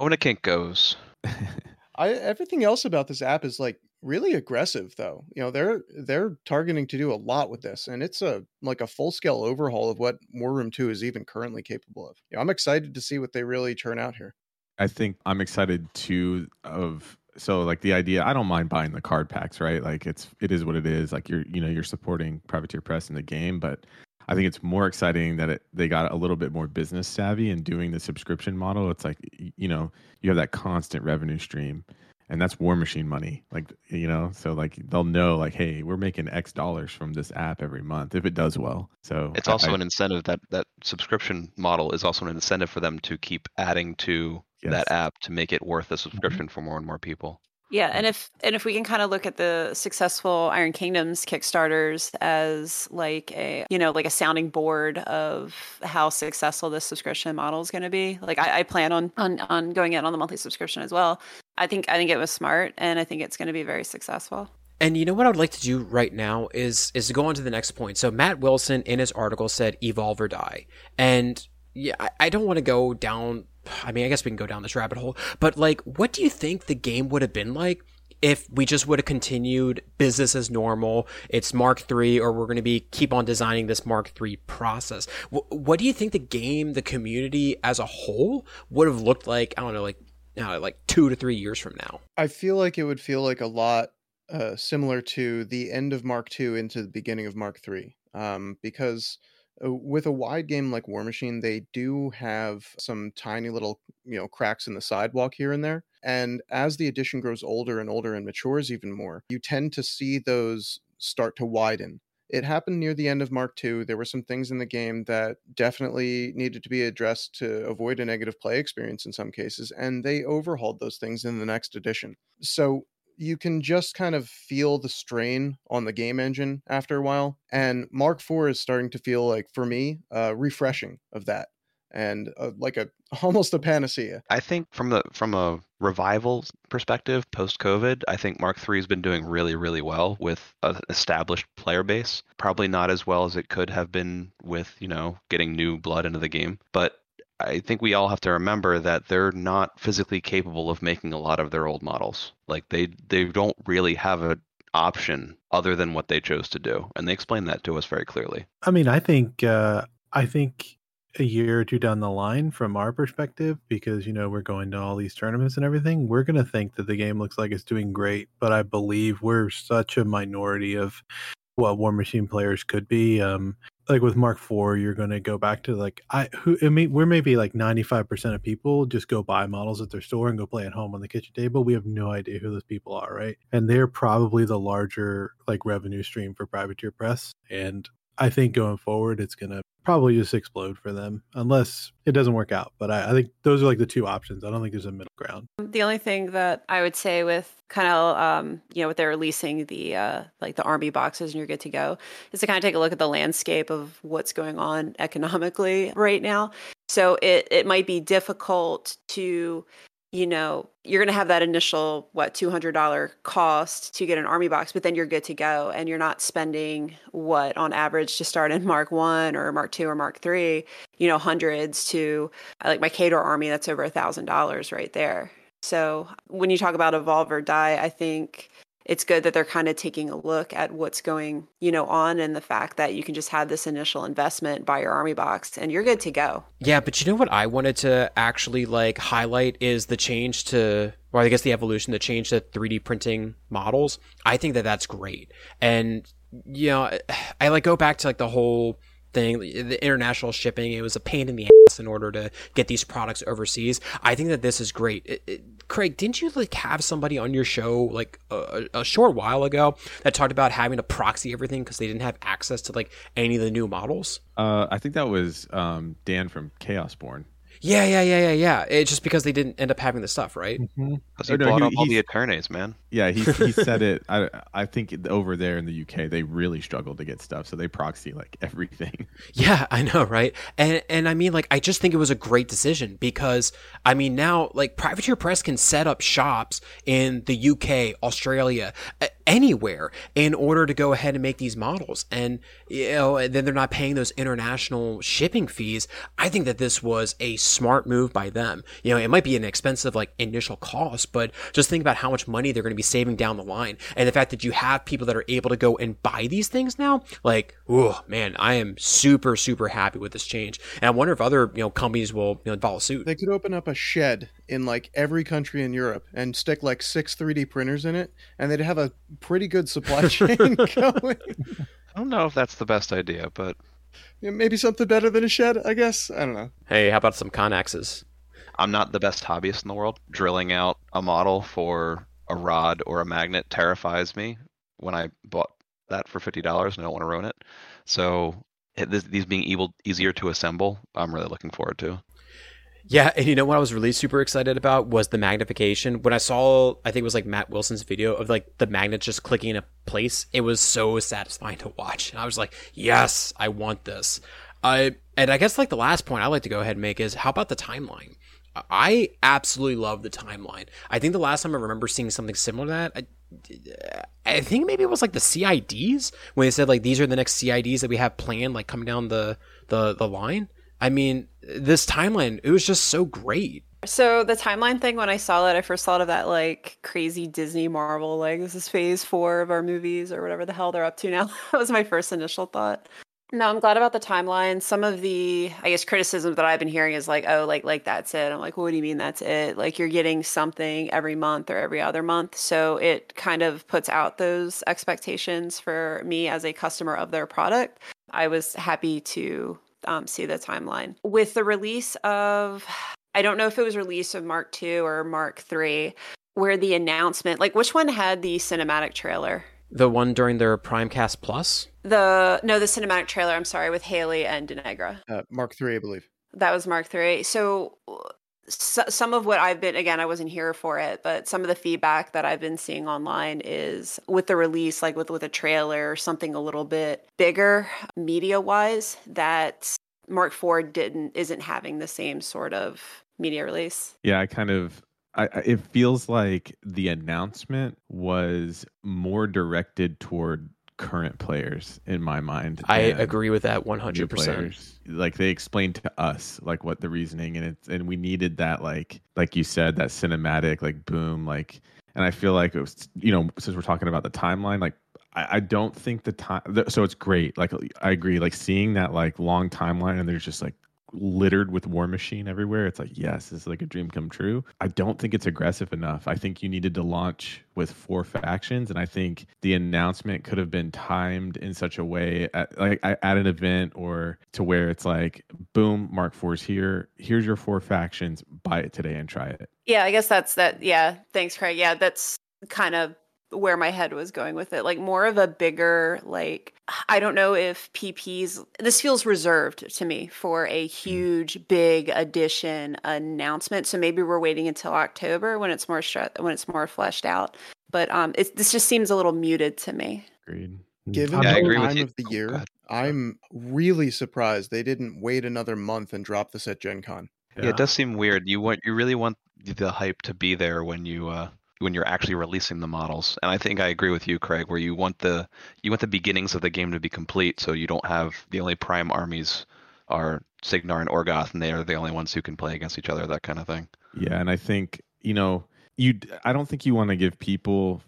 When a kink goes. I everything else about this app is like really aggressive though. You know, they're they're targeting to do a lot with this and it's a like a full-scale overhaul of what War Room 2 is even currently capable of. You know, I'm excited to see what they really turn out here. I think I'm excited too of so like the idea I don't mind buying the card packs, right? Like it's it is what it is. Like you're you know, you're supporting Privateer Press in the game, but I think it's more exciting that it, they got a little bit more business savvy in doing the subscription model. It's like you know you have that constant revenue stream, and that's War Machine money. Like you know, so like they'll know like, hey, we're making X dollars from this app every month if it does well. So it's also I, an incentive that that subscription model is also an incentive for them to keep adding to yes. that app to make it worth a subscription mm-hmm. for more and more people. Yeah, and if and if we can kind of look at the successful Iron Kingdoms Kickstarters as like a you know like a sounding board of how successful this subscription model is going to be. Like I, I plan on, on on going in on the monthly subscription as well. I think I think it was smart, and I think it's going to be very successful. And you know what I would like to do right now is is to go on to the next point. So Matt Wilson in his article said evolve or die. And yeah, I, I don't want to go down I mean, I guess we can go down this rabbit hole, but like, what do you think the game would have been like if we just would have continued business as normal? It's Mark III, or we're going to be keep on designing this Mark III process. W- what do you think the game, the community as a whole, would have looked like? I don't know, like, know, like two to three years from now. I feel like it would feel like a lot uh, similar to the end of Mark II into the beginning of Mark III, um, because Uh, with a wide game like War Machine, they do have some tiny little, you know, cracks in the sidewalk here and there. And as the edition grows older and older and matures even more, you tend to see those start to widen. It happened near the end of Mark II. There were some things in the game that definitely needed to be addressed to avoid a negative play experience in some cases, and they overhauled those things in the next edition. So you can just kind of feel the strain on the game engine after a while. And Mark IV is starting to feel like, for me, uh, refreshing of that and uh, like a almost a panacea. I think from the from a revival perspective post COVID, I think Mark III has been doing really really well with an established player base. Probably not as well as it could have been with you know getting new blood into the game, but I think we all have to remember that they're not physically capable of making a lot of their old models. Like they they don't really have an option other than what they chose to do, and they explain that to us very clearly. I mean, I think uh, I think a year or two down the line from our perspective because you know we're going to all these tournaments and everything we're going to think that the game looks like it's doing great but i believe we're such a minority of what war machine players could be um like with mark 4 you're going to go back to like i who i mean we're maybe like 95% of people just go buy models at their store and go play at home on the kitchen table. We have no idea who those people are right? And they're probably the larger like revenue stream for privateer press. And I think going forward, it's going to probably just explode for them unless it doesn't work out. But I, I, think those are like the two options. I don't think there's a middle ground. The only thing that I would say with kind of, um, you know, with they're releasing the uh, like the army boxes and you're good to go is to kind of take a look at the landscape of what's going on economically right now. So it, it might be difficult to you know, you're going to have that initial, what, $200 cost to get an army box, but then you're good to go. And you're not spending what, on average, to start in Mark 1 or Mark 2 or Mark 3, you know, hundreds to uh, like my Khador army, that's over a $1,000 right there. So when you talk about evolve or die, I think it's good that they're kind of taking a look at what's going, you know, on and the fact that you can just have this initial investment, buy your army box, and you're good to go. Yeah, but you know what I wanted to actually like highlight is the change to, or I guess the evolution, the change to 3D printing models. I think that that's great, and you know, I like go back to like the whole thing, the international shipping. It was a pain in the ass in order to get these products overseas. I think that this is great. It, it, Craig, didn't you like have somebody on your show like a, a short while ago that talked about having to proxy everything because they didn't have access to like any of the new models? Uh, I think that was um, Dan from Chaosborn. Yeah, yeah, yeah, yeah, yeah. It's just because they didn't end up having the stuff, right? Mm-hmm. Because he no, bought he, up all the attorneys, man. Yeah, he he said it. I I think over there in the UK they really struggle to get stuff, so they proxy like everything. Yeah, I know, right? And and I mean, like, I just think it was a great decision because I mean, now like Privateer Press can set up shops in the UK, Australia, anywhere in order to go ahead and make these models, and you know, then they're not paying those international shipping fees. I think that this was a smart move by them. You know, it might be an expensive like initial cost, but just think about how much money they're going to be saving down the line. And the fact that you have people that are able to go and buy these things now, like, oh man, I am super, super happy with this change. And I wonder if other, you know, companies will, you know, follow suit. They could open up a shed in like every country in Europe and stick like six 3D printers in it, and they'd have a pretty good supply chain going. I don't know if that's the best idea, but maybe something better than a shed, I guess. I don't know. Hey, how about some Connaxes? I'm not the best hobbyist in the world. Drilling out a model for a rod or a magnet terrifies me when I bought that for $50 and I don't want to ruin it. So eh, this, these being able, easier to assemble, I'm really looking forward to. Yeah, and you know what I was really super excited about was the magnification. When I saw, I think it was like Matt Wilson's video of like the magnet just clicking in a place, it was so satisfying to watch. And I was like, yes, I want this. I and I guess like the last point I like to go ahead and make is how about the timeline? I absolutely love the timeline. I think the last time I remember seeing something similar to that, I, I think maybe it was like the CIDs when they said like these are the next CIDs that we have planned, like coming down the the the line. I mean, this timeline, it was just so great. So the timeline thing, when I saw that, I first thought of that like crazy Disney Marvel, like this is phase four of our movies or whatever the hell they're up to now. that was my first initial thought. No, I'm glad about the timeline. Some of the, I guess, criticism that I've been hearing is like, oh, like, like that's it. I'm like, well, what do you mean that's it? Like you're getting something every month or every other month. So it kind of puts out those expectations for me as a customer of their product. I was happy to um, see the timeline. With the release of, I don't know if it was release of Mark II or Mark III, where the announcement, like which one had the cinematic trailer? The one during their Primecast Plus? The no, the cinematic trailer. I'm sorry, with Haley and Deneghra. Uh, Mark III, I believe. That was Mark III. So so, some of what I've been again, I wasn't here for it, but some of the feedback that I've been seeing online is with the release, like with with a trailer or something a little bit bigger media wise, that Mark IV didn't isn't having the same sort of media release. Yeah, I kind of I, it feels like the announcement was more directed toward current players in my mind. I agree with that 100%. Like they explained to us like what the reasoning and it's and we needed that like like you said that cinematic like boom like and I feel like it was you know since we're talking about the timeline like I, I don't think the time so it's great like I agree like seeing that like long timeline and there's just like littered with War Machine everywhere. It's like, yes, is like a dream come true. I don't think it's aggressive enough. I think you needed to launch with four factions, and I think the announcement could have been timed in such a way, at, like at an event, or to where it's like, boom, Mark IV's here. Here's your four factions. Buy it today and try it. Yeah, I guess that's that. Yeah, thanks, Craig. Yeah, that's kind of where my head was going with it like more of a bigger like i don't know if pp's this feels reserved to me for a hmm. huge big addition announcement. So maybe we're waiting until october when it's more when it's more fleshed out. But um it, this just seems a little muted to me. Agreed. Given yeah, the time of the oh, year i'm really surprised they didn't wait another month and drop this at gen con. Yeah. yeah it does seem weird. You want you really want the hype to be there when you uh when you're actually releasing the models. And I think I agree with you, Craig, where you want the you want the beginnings of the game to be complete, so you don't have the only prime armies are Cygnar and Orgoth, and they are the only ones who can play against each other, that kind of thing. Yeah, and I think you know you. I don't think you want to give people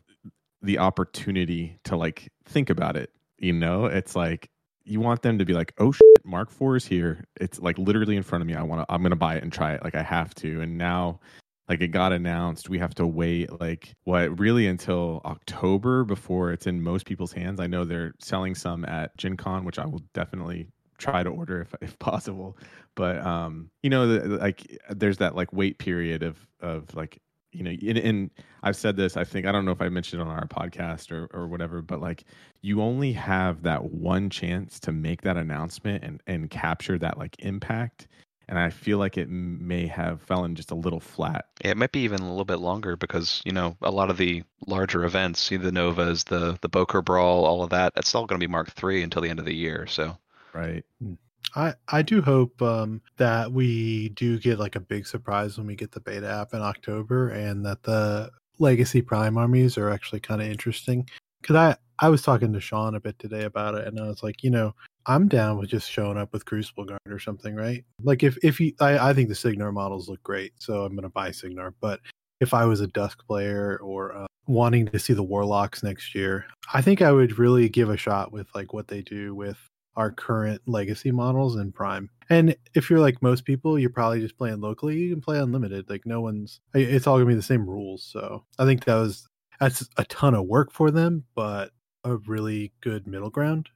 the opportunity to like think about it. You know, it's like you want them to be like, "Oh shit, Mark IV is here. It's like literally in front of me. I want to. I'm going to buy it and try it. Like I have to." And now like it got announced. We have to wait like what really until october before it's in most people's hands. I know they're selling some at gen con which i will definitely try to order if, if possible. But um you know the, like there's that like wait period of of like you know and, and i've said this i think i don't know if i mentioned on our podcast or or whatever but like you only have that one chance to make that announcement and and capture that like impact and I feel like it may have fallen just a little flat. It might be even a little bit longer because you know a lot of the larger events, see the Novas, the the Boker Brawl, all of that, it's all going to be Mark three until the end of the year. So right. Hmm. I, I do hope um, that we do get like a big surprise when we get the beta app in October and that the legacy prime armies are actually kind of interesting because I, I was talking to Sean a bit today about it and I was like, you know, I'm down with just showing up with Crucible Guard or something, right? Like if if you, I, I think the Cygnar models look great, so I'm gonna buy Cygnar. But if I was a Dusk player or uh, wanting to see the Warlocks next year, I think I would really give a shot with like what they do with our current legacy models in Prime. And if you're like most people, you're probably just playing locally. You can play unlimited. Like no one's. It's all gonna be the same rules. So I think that was that's a ton of work for them, but a really good middle ground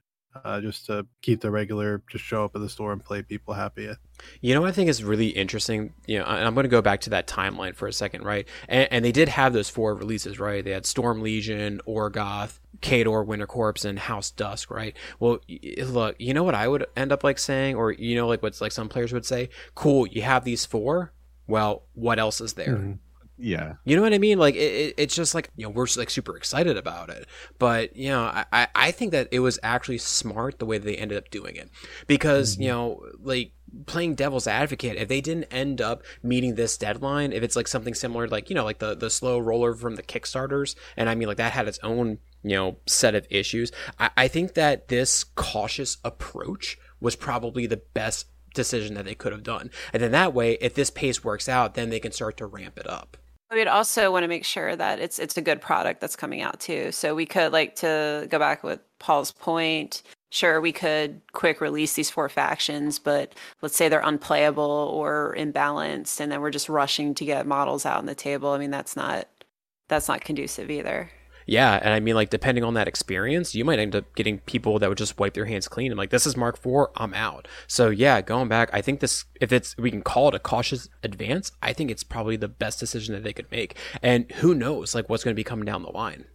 uh, just to keep the regular, just show up at the store and play people happy. You know, what I think is really interesting. You know, I'm going to go back to that timeline for a second, right? And, and, they did have those four releases, right? They had Storm Legion, Orgoth, Khador, Winter Korps, and House Dusk, right? Well, look, you know what I would end up like saying, or you know, like what's like some players would say, cool, you have these four. Well, what else is there? Mm-hmm yeah. You know what i mean? Like it, it, it's just like you know we're like super excited about it. But you know I, I think that it was actually smart the way they ended up doing it. Because mm-hmm. you know like playing devil's advocate if they didn't end up meeting this deadline if it's like something similar to like you know like the the slow roller from the kickstarters and i mean like that had its own you know set of issues i, I think that this cautious approach was probably the best decision that they could have done. And then that way if this pace works out then they can start to ramp it up We'd also want to make sure that it's it's a good product that's coming out too. So we could like to go back with Paul's point. Sure, we could quick release these four factions, but let's say they're unplayable or imbalanced, and then we're just rushing to get models out on the table. I mean, that's not that's not conducive either. Yeah, and I mean, like, depending on that experience, you might end up getting people that would just wipe their hands clean. I'm like, this is Mark IV, I'm out. So yeah, going back, I think this, if it's, we can call it a cautious advance, I think it's probably the best decision that they could make. And who knows, like, what's going to be coming down the line.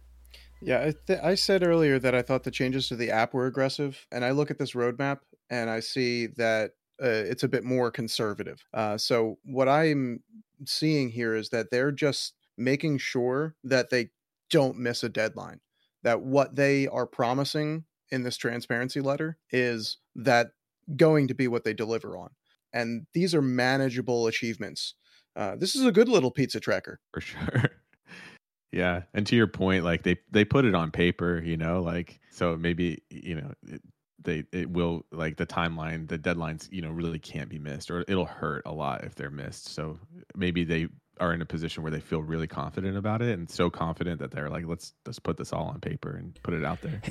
Yeah, I, th- I said earlier that I thought the changes to the app were aggressive, and I look at this roadmap and I see that uh, it's a bit more conservative. Uh, so what I'm seeing here is that they're just making sure that they don't miss a deadline. That what they are promising in this transparency letter is that going to be what they deliver on. And these are manageable achievements. Uh, this is a good little pizza tracker. For sure. yeah. And to your point, like they, they put it on paper, you know, like, so maybe, you know, it, they, it will like the timeline, the deadlines, you know, really can't be missed or it'll hurt a lot if they're missed. So maybe they are in a position where they feel really confident about it and so confident that they're like let's let's put this all on paper and put it out there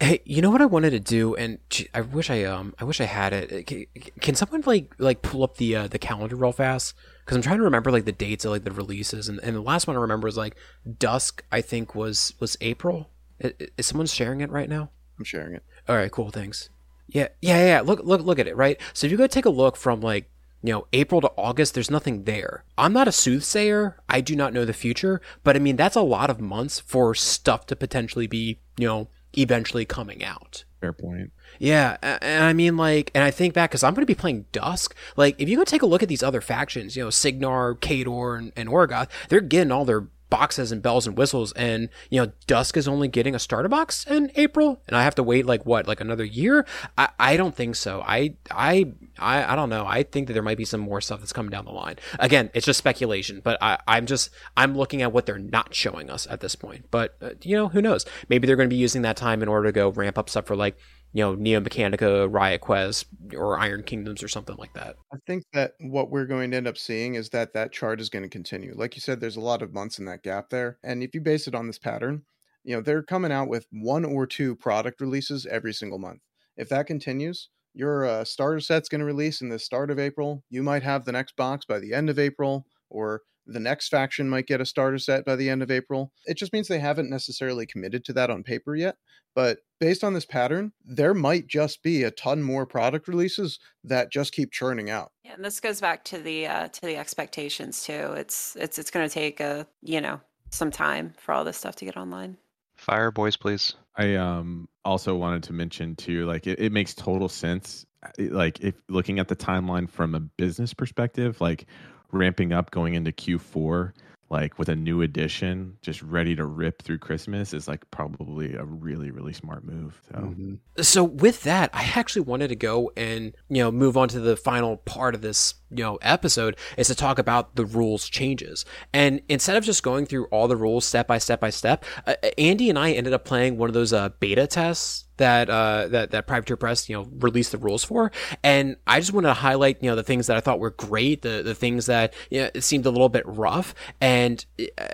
Hey, you know what I wanted to do, and I wish I um I wish I had it. Can, can someone like like pull up the uh, the calendar real fast? Because I'm trying to remember like the dates of like the releases, and, and the last one I remember was like Dusk. I think was was April. I- i- Is someone sharing it right now? I'm sharing it. All right, cool. Thanks. Yeah, yeah, yeah. Look, look, look at it. Right. So if you go take a look from like you know April to August, there's nothing there. I'm not a soothsayer. I do not know the future, but I mean that's a lot of months for stuff to potentially be you know eventually coming out. Fair point. Yeah, and I mean, like, and I think back because I'm going to be playing Dusk. Like, if you go take a look at these other factions, you know, Cygnar, Khador, and, and Orgoth, they're getting all their boxes and bells and whistles, and you know, Dusk is only getting a starter box in April, and I have to wait like what, like another year? I, I don't think so. I, I, I, I don't know. I think that there might be some more stuff that's coming down the line. Again, it's just speculation, but I, I'm just I'm looking at what they're not showing us at this point. But uh, you know, who knows? Maybe they're going to be using that time in order to go ramp up stuff for like you know, Neo Mechanika, Riot Quest, or Iron Kingdoms, or something like that. I think that what we're going to end up seeing is that that chart is going to continue. Like you said, there's a lot of months in that gap there. And if you base it on this pattern, you know, they're coming out with one or two product releases every single month. If that continues, your uh, starter set's going to release in the start of April. You might have the next box by the end of April, or the next faction might get a starter set by the end of April. It just means they haven't necessarily committed to that on paper yet. But based on this pattern, there might just be a ton more product releases that just keep churning out. Yeah, and this goes back to the uh, to the expectations too. It's it's it's going to take a you know some time for all this stuff to get online. Fire, boys, please. I um also wanted to mention too, like it, it makes total sense. Like if looking at the timeline from a business perspective, like ramping up going into Q4, like with a new edition, just ready to rip through Christmas is like probably a really really smart move. So Mhm. So with that, I actually wanted to go and you know move on to the final part of this you know episode is to talk about the rules changes. And instead of just going through all the rules step by step by step, uh, Andy and I ended up playing one of those uh, beta tests that uh, that that Privateer Press you know released the rules for, and I just wanted to highlight you know the things that I thought were great, the the things that you know, seemed a little bit rough, and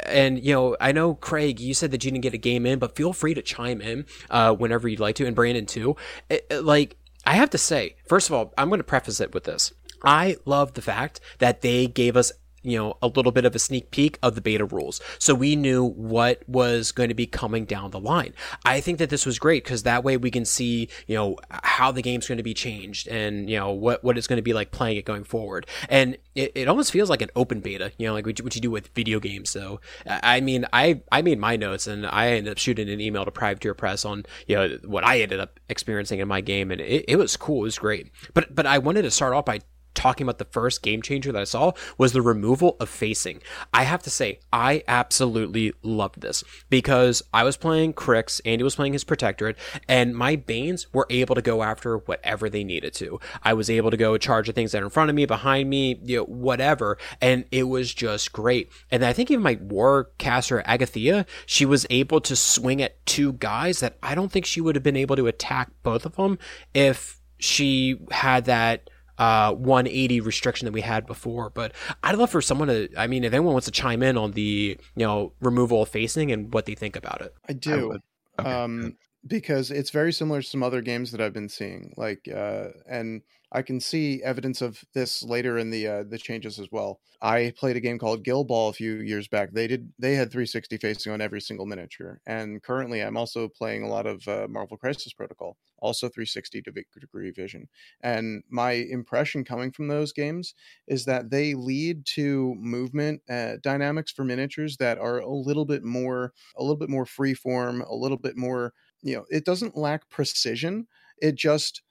and you know I know Craig, you said that you didn't get a game in, but feel free to chime in uh, whenever you'd like to, and Brandon too. It- it- like I have to say, first of all, I'm going to preface it with this. I love the fact that they gave us you know a little bit of a sneak peek of the beta rules. So we knew what was going to be coming down the line. I think that this was great because that way we can see you know how the game's going to be changed and you know what what it's going to be like playing it going forward. And it, it almost feels like an open beta you know like what you, do with video games. So i I mean i i made my notes and i ended up shooting an email to privateer press on you know what i ended up experiencing in my game and it, it was cool it was great. But but i wanted to start off by talking about the first game changer that I saw was the removal of facing. I have to say, I absolutely loved this because I was playing Cryx, Andy was playing his Protectorate, and my Banes were able to go after whatever they needed to. I was able to go charge the things that are in front of me, behind me, you know, whatever, and it was just great. And I think even my Warcaster Agathia, she was able to swing at two guys that I don't think she would have been able to attack both of them if she had that uh 180 restriction that we had before but i'd love for someone to i mean if anyone wants to chime in on the you know removal of facing and what they think about it I do. would. Okay, um, because it's very similar to some other games that I've been seeing. Like, uh, and I can see evidence of this later in the uh, the changes as well. I played a game called Guild Ball a few years back. They did they had 360 facing on every single miniature, and currently I'm also playing a lot of uh, Marvel Crisis Protocol, also 360 degree vision. And my impression coming from those games is that they lead to movement uh, dynamics for miniatures that are a little bit more a little bit more free form, a little bit more you know it doesn't lack precision it just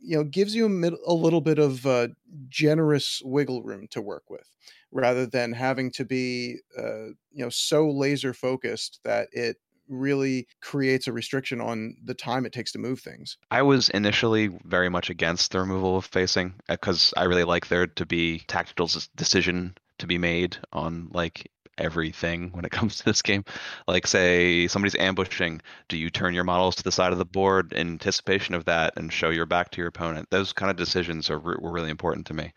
you know gives you a, a little bit of uh, generous wiggle room to work with rather than having to be uh, you know so laser focused that it really creates a restriction on the time it takes to move things. I was initially very much against the removal of facing because I really like there to be tactical decision to be made on like everything when it comes to this game. Like say somebody's ambushing, do you turn your models to the side of the board in anticipation of that and show your back to your opponent? Those kind of decisions are re- were really important to me.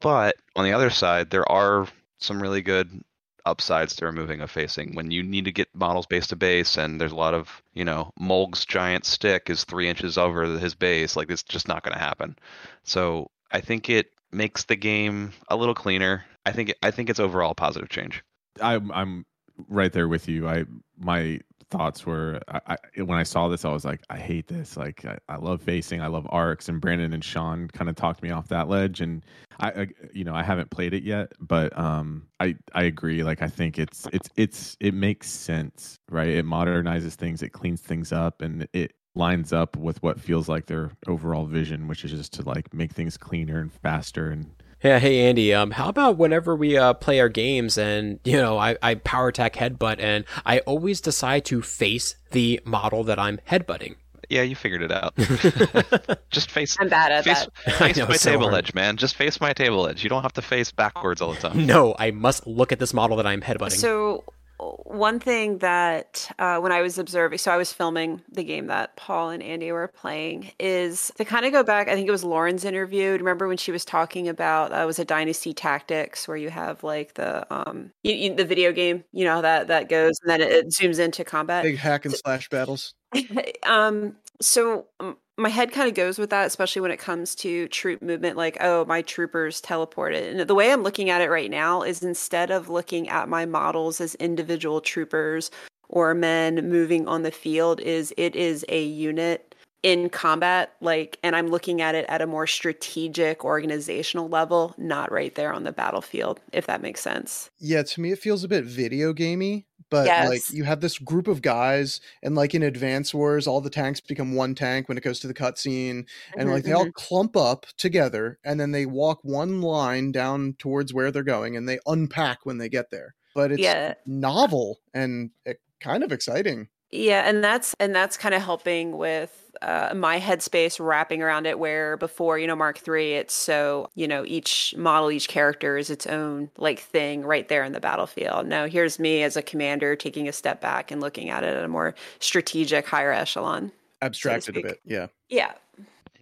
But on the other side, there are some really good upsides to removing a facing. When you need to get models base to base, and there's a lot of you know Mulg's giant stick is three inches over his base, like it's just not going to happen. So I think it makes the game a little cleaner. I think I think it's overall a positive change. I'm I'm right there with you. I my thoughts were I, I, when I saw this, I was like, I hate this. Like I, I love facing, I love arcs, and Brandon and Sean kind of talked me off that ledge. And I, I, you know, I haven't played it yet, but um, I I agree. Like I think it's it's it's it makes sense, right? It modernizes things, it cleans things up, and it lines up with what feels like their overall vision, which is just to like make things cleaner and faster and yeah, hey Andy. Um, how about whenever we uh, play our games and you know I, I power attack headbutt and I always decide to face the model that I'm headbutting. Yeah, you figured it out. Just face. I'm bad at face, that. face know, my so table hard. edge, man. Just face my table edge. You don't have to face backwards all the time. No, I must look at this model that I'm headbutting. So one thing that uh, when I was observing, so I was filming the game that Paul and Andy were playing, is to kind of go back. I think it was Lauren's interview. Remember when she was talking about uh, was a Dynasty Tactics, where you have like the um you, you, the video game, you know that that goes, and then it, it zooms into combat. Big hack and slash battles. um so my head kind of goes with that especially when it comes to troop movement like oh my troopers teleported. And the way i'm looking at it right now is instead of looking at my models as individual troopers or men moving on the field is it is a unit in combat like and i'm looking at it at a more strategic organizational level not right there on the battlefield if that makes sense. Yeah, to me it feels a bit video gamey, but Yes. like you have this group of guys, and like in Advance Wars, all the tanks become one tank when it goes to the cutscene, and Mhm, like they all clump up together, and then they walk one line down towards where they're going, and they unpack when they get there. But it's Yeah. novel and uh, kind of exciting. Yeah, and that's and that's kind of helping with uh, my headspace wrapping around it. Where before, you know, Mark Three, it's so you know each model, each character is its own like thing right there in the battlefield. Now, here's me as a commander taking a step back and looking at it at a more strategic, higher echelon. Abstracted a bit, yeah. Yeah,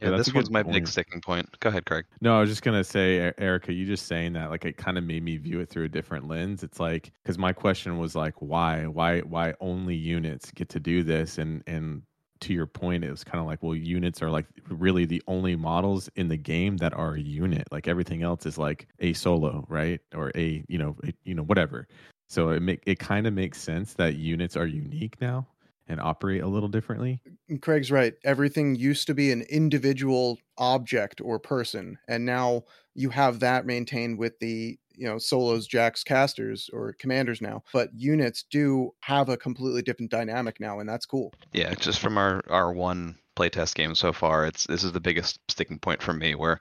Yeah, that's this one's my point. big sticking point. Go ahead, Craig. No, I was just gonna say, Erica, you just saying that, like, it kind of made me view it through a different lens. It's like, because my question was like, why, why, why only units get to do this? And and to your point, it was kind of like, well, units are like really the only models in the game that are a unit. Like everything else is like a solo, right? Or a, you know, a, you know, whatever. So it make it kind of makes sense that units are unique now and operate a little differently. Craig's right. Everything used to be an individual object or person, and now you have that maintained with the you know solos, jacks, casters, or commanders now. But units do have a completely different dynamic now, and that's cool. Yeah, just from our our one playtest game so far, it's this is the biggest sticking point for me. Where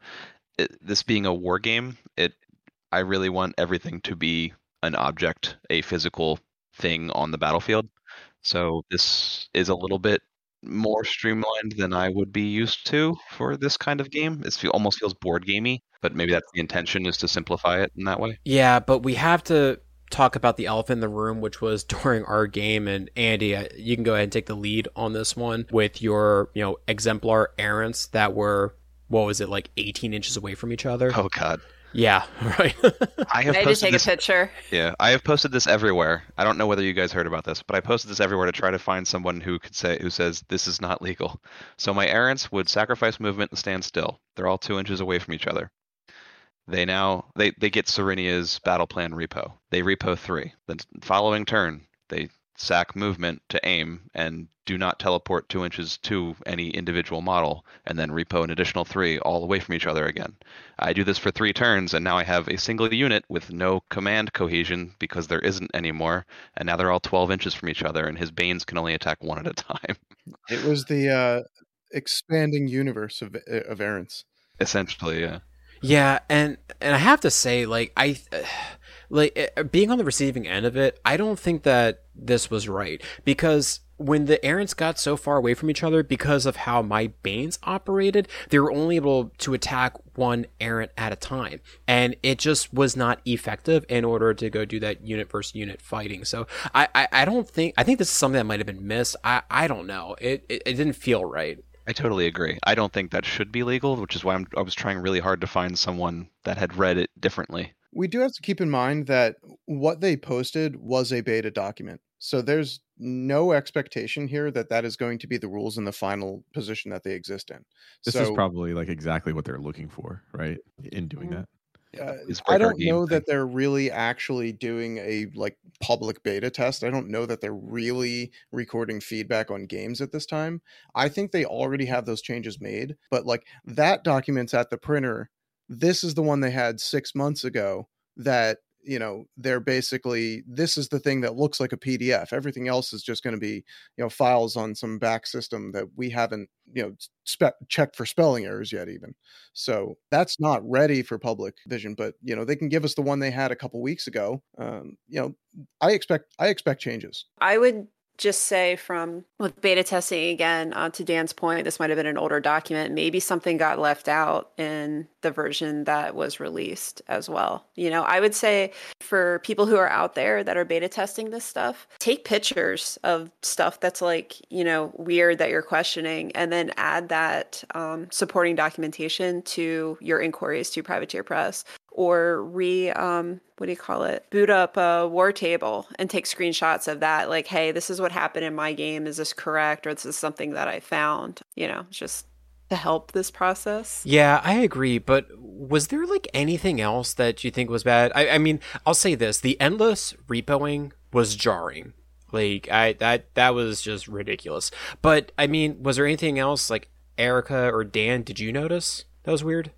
it, this being a war game, it I really want everything to be an object, a physical thing on the battlefield. So this is a little bit more streamlined than I would be used to for this kind of game. It almost feels board gamey, but maybe that's the intention is to simplify it in that way. Yeah, but we have to talk about the elephant in the room, which was during our game. And Andy, uh, you can go ahead and take the lead on this one with your, you know, exemplar errants that were, what was it, like 18 inches away from each other? Oh God, Yeah, right. I have I just take this. a picture. Yeah, I have posted this everywhere. I don't know whether you guys heard about this, but I posted this everywhere to try to find someone who could say who says this is not legal. So my errants would sacrifice movement and stand still. They're all two inches away from each other. They now they they get Serenia's battle plan repo. They repo three. The following turn, they sack movement to aim and do not teleport two inches to any individual model, and then repo an additional three all away from each other again. I do this for three turns, and now I have a single unit with no command cohesion because there isn't anymore, and now they're all 12 inches from each other, and his Banes can only attack one at a time. It was the uh, expanding universe of of errants. Essentially, yeah. Yeah, and and I have to say, like I, like uh, being on the receiving end of it, I don't think that this was right because when the errants got so far away from each other because of how my banes operated, they were only able to attack one errant at a time, and it just was not effective in order to go do that unit versus unit fighting. So I, I, I don't think I think this is something that might have been missed. I, I don't know. It, it it didn't feel right. I totally agree. I don't think that should be legal, which is why I'm, I was trying really hard to find someone that had read it differently. we do have to keep in mind that what they posted was a beta document. So there's no expectation here that that is going to be the rules in the final position that they exist in. This so, is probably like exactly what they're looking for, right? In doing Mhm. that. Uh, I don't know that they're really actually doing a like public beta test. I don't know that they're really recording feedback on games at this time. I think they already have those changes made, but like that document's at the printer. This is the one they had 6 months ago that you know they're basically this is the thing that looks like a pdf everything else is just going to be you know files on some back system that we haven't you know spe- checked for spelling errors yet even. So that's not ready for public vision but you know they can give us the one they had a couple weeks ago um, you know i expect i expect changes. I would just say from with beta testing again uh, to dan's point this might have been an older document. Maybe something got left out in the version that was released as well. You know i would say for people who are out there that are beta testing this stuff take pictures of stuff that's like you know weird that you're questioning and then add that um, supporting documentation to your inquiries to privateer press or re um what do you call it boot up a war table and take screenshots of that like hey this is what happened in my game is this correct or this is something that i found you know just to help this process Yeah, I agree. But was there like anything else that you think was bad? I, I mean, I'll say this: the endless repoing was jarring. Like I that that was just ridiculous. But I mean, was there anything else like Erica or Dan? Did you notice that was weird?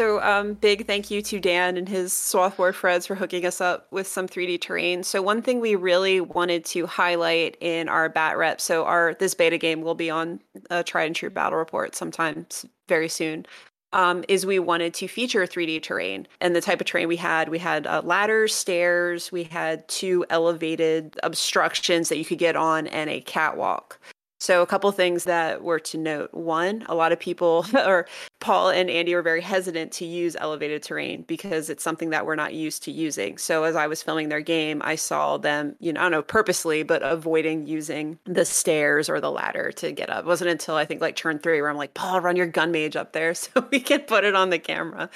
So, um, big thank you to Dan and his Swathward Freds for hooking us up with some 3D terrain. So, one thing we really wanted to highlight in our bat rep, so our this beta game will be on a tried and true battle report sometime very soon. Um, is we wanted to feature 3D terrain and the type of terrain we had. We had uh, ladders, stairs, we had two elevated obstructions that you could get on, and a catwalk. So, a couple things that were to note. One, a lot of people, or Paul and Andy, were very hesitant to use elevated terrain because it's something that we're not used to using. So, as I was filming their game, I saw them, you know, I don't know, purposely, but avoiding using the stairs or the ladder to get up. It wasn't until I think like turn three where I'm like, Paul, run your gun mage up there so we can put it on the camera.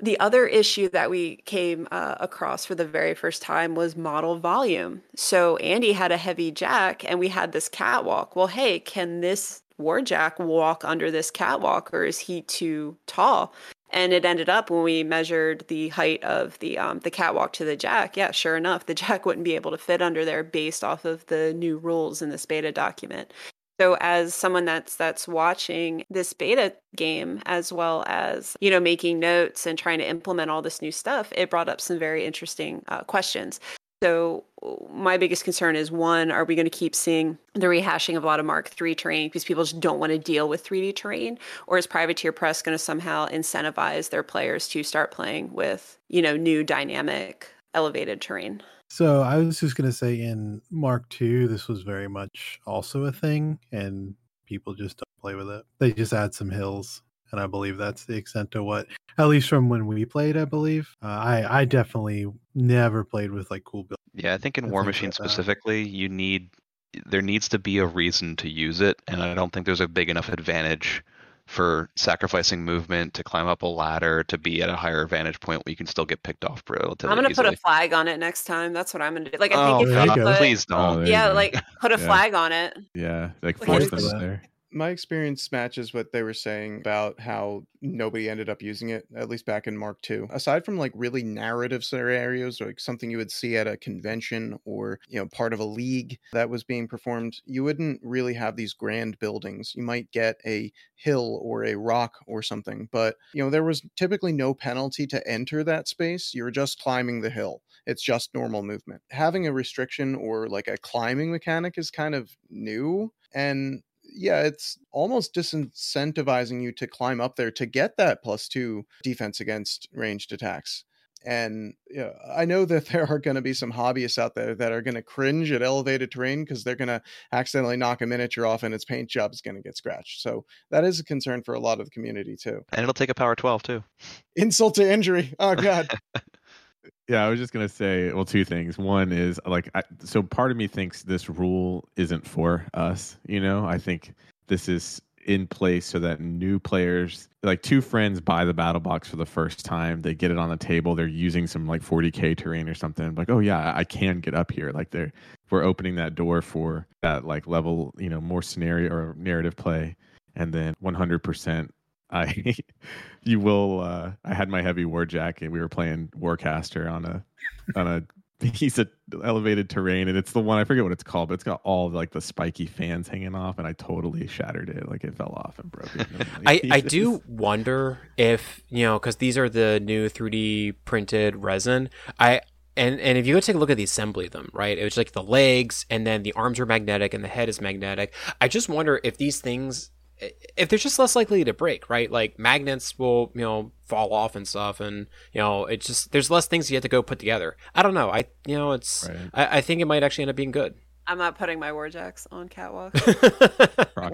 The other issue that we came uh, across for the very first time was model volume. So Andy had a heavy jack and we had this catwalk. Well, hey, can this warjack walk under this catwalk or is he too tall? And it ended up when we measured the height of the um, the catwalk to the jack. Yeah, sure enough, the jack wouldn't be able to fit under there based off of the new rules in this beta document. So as someone that's that's watching this beta game as well as you know making notes and trying to implement all this new stuff, it brought up some very interesting uh, questions. So my biggest concern is one: Are we going to keep seeing the rehashing of a lot of Mark III terrain because people just don't want to deal with 3D terrain, or is Privateer Press going to somehow incentivize their players to start playing with you know new dynamic elevated terrain? So I was just gonna say in Mark II, this was very much also a thing, and people just don't play with it. They just add some hills, and I believe that's the extent of what, at least from when we played, I believe. Uh, I I definitely never played with like cool builds. Yeah, I think in and War things Machine like that. specifically, you need there needs to be a reason to use it, and I don't think there's a big enough advantage for sacrificing movement to climb up a ladder to be at a higher vantage point where you can still get picked off relatively I'm gonna easily. put a flag on it next time. That's what I'm gonna do. Like I oh think if you you God, put, please Oh, don't. there you yeah, go. like put a Yeah. flag on it. Yeah, like Like, force it's- them there. My experience matches what they were saying about how nobody ended up using it at least back in mark ii aside from like really narrative scenarios like something you would see at a convention or you know part of a league that was being performed you wouldn't really have these grand buildings. You might get a hill or a rock or something but you know there was typically no penalty to enter that space. You're just climbing the hill. It's just normal movement. Having a restriction or like a climbing mechanic is kind of new and yeah, it's almost disincentivizing you to climb up there to get that plus two defense against ranged attacks. And yeah, I know that there are going to be some hobbyists out there that are going to cringe at elevated terrain because they're going to accidentally knock a miniature off and its paint job is going to get scratched. So that is a concern for a lot of the community too. And it'll take a power 12 too. Insult to injury. Oh God. Yeah, I was just gonna say, well, two things. One is like, I, so part of me thinks this rule isn't for us. You know, I think this is in place so that new players, like two friends, buy the battle box for the first time. They get it on the table. They're using some like 40k terrain or something. Like, oh yeah, I can get up here. Like they're we're opening that door for that like level, you know, more scenario or narrative play. And then 100%, I you will. uh I had my heavy war jacket. We were playing Warcaster on a on a piece of elevated terrain and it's the one i forget what it's called but it's got all like the spiky fans hanging off and i totally shattered it like it fell off and broke it I, I do wonder if you know because these are the new 3d printed resin i and and if you go take a look at the assembly of them right it was like the legs and then the arms are magnetic and the head is magnetic i just wonder if these things if they're just less likely to break, right? Like magnets will, you know, fall off and stuff, and you know, it's just there's less things you have to go put together. I don't know. I, you know, it's. Right. I, I think it might actually end up being good. I'm not putting my warjacks on catwalk.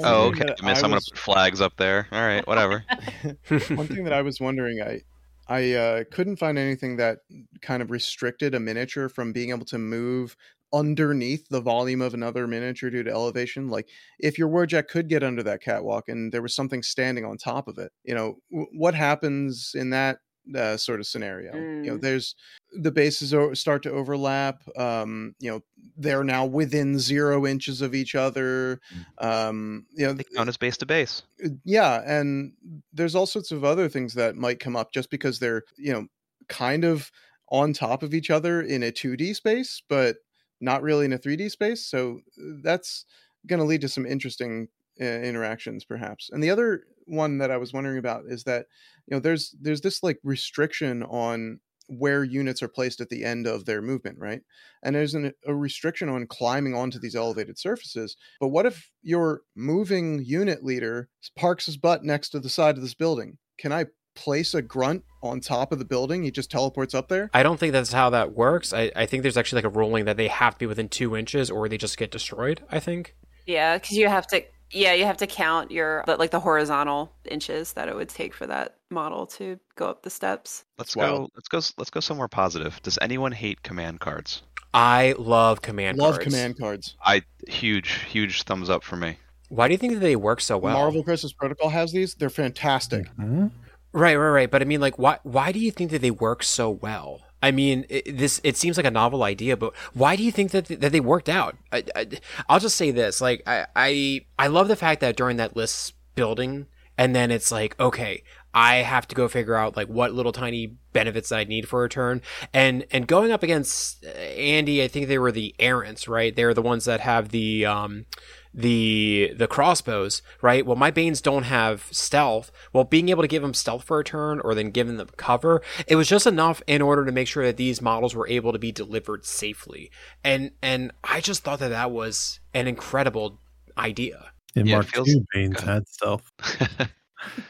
Oh, okay. I miss. I I'm gonna put flags up there. All right, whatever. One thing that I was wondering, I I uh, couldn't find anything that kind of restricted a miniature from being able to move underneath the volume of another miniature due to elevation. Like if your warjack could get under that catwalk and there was something standing on top of it, you know, w- what happens in that uh, sort of scenario? You know, Mm. there's the bases o- start to overlap. Um, you know, they're now within zero inches of each other. Um, you know, They count as base to base. yeah and there's all sorts of other things that might come up just because they're you know kind of on top of each other in a 2d space but not really in a 3d space so uh, that's going to lead to some interesting uh, interactions perhaps and the other one that i was wondering about is that you know there's there's this like restriction on where units are placed at the end of their movement right and there's an, a restriction on climbing onto these elevated surfaces but what if your moving unit leader parks his butt next to the side of this building? Can I place a grunt on top of the building? He just teleports up there? I don't think that's how that works. I, I think there's actually like a ruling that they have to be within two inches or they just get destroyed. I think. yeah, because you have to. Yeah, you have to count your but like the horizontal inches that it would take for that model to go up the steps. Let's Wow. go. Let's go. Let's go somewhere positive. Does anyone hate command cards? I love command cards. Love cards. command cards. I huge, huge thumbs up for me. Why do you think that they work so well? Marvel Crisis Protocol has these. They're fantastic. Mhm. Right, right, right. But I mean, like, why? Why do you think that they work so well? I mean, it, this it seems like a novel idea, but why do you think that that they worked out? I, I, I'll just say this: like, I, I I love the fact that during that list building, and then it's like, okay, I have to go figure out like what little tiny benefits I need for a turn, and and going up against uh, Andy, I think they were the errants, right? They're the ones that have the um the the crossbows, right? Well, my Banes don't have stealth. Well, being able to give them stealth for a turn or then giving them cover, it was just enough in order to make sure that these models were able to be delivered safely. And and I just thought that that was an incredible idea. In Yeah, Mark feels- II, Bane's had stealth.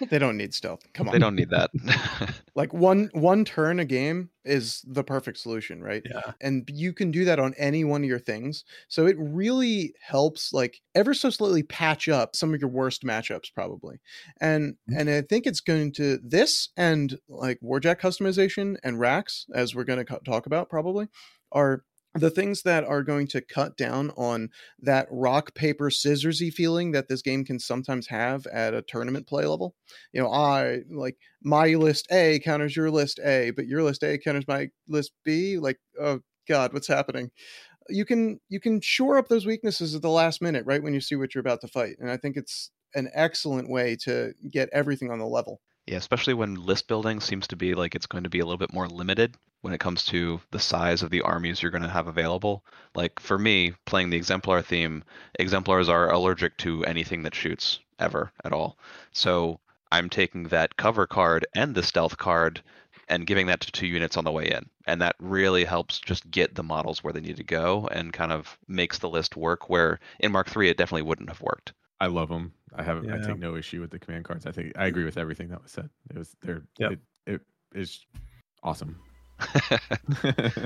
They don't need stealth. Come on. they don't need that. Like one one turn a game is the perfect solution, right? Yeah. and you can do that on any one of your things so it really helps like ever so slightly patch up some of your worst matchups probably and Mhm. and i think it's going to this and like warjack customization and racks as we're going to talk about probably are the things that are going to cut down on that rock paper scissorsy feeling that this game can sometimes have at a tournament play level. You know i like my list a counters your list a but your list a counters my list b like oh god what's happening? You can you can shore up those weaknesses at the last minute right when you see what you're about to fight and i think it's an excellent way to get everything on the level yeah, especially when list building seems to be like it's going to be a little bit more limited when it comes to the size of the armies you're going to have available. Like for me, playing the exemplar theme, exemplars are allergic to anything that shoots ever at all. So I'm taking that cover card and the stealth card and giving that to two units on the way in. And that really helps just get the models where they need to go and kind of makes the list work where in Mark 3 it definitely wouldn't have worked. I love them. I have. I Yeah. take no issue with the command cards. I think I agree with everything that was said. It was they're Yep. it, it is awesome.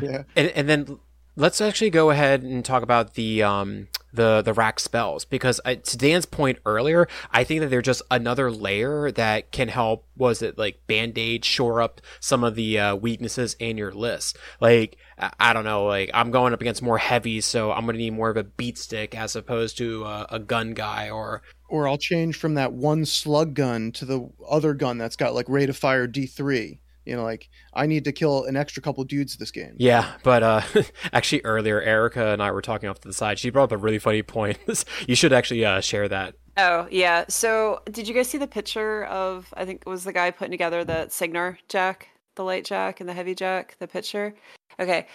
yeah And, and then let's actually go ahead and talk about the um the the rack spells because I, to Dan's point earlier, I think that they're just another layer that can help. Was it like band aid shore up some of the uh, weaknesses in your list? Like I, I don't know, like I'm going up against more heavies, so I'm gonna need more of a beat stick as opposed to uh, a gun guy or or I'll change from that one slug gun to the other gun that's got like rate of fire D3. You know, like I need to kill an extra couple dudes this game. Yeah, but uh, actually earlier, Erica and I were talking off to the side. She brought up a really funny point. you should actually uh, share that. Oh yeah. So did you guys see the picture of? I think it was the guy putting together the Cygnar jack, the light jack, and the heavy jack. The picture. Okay,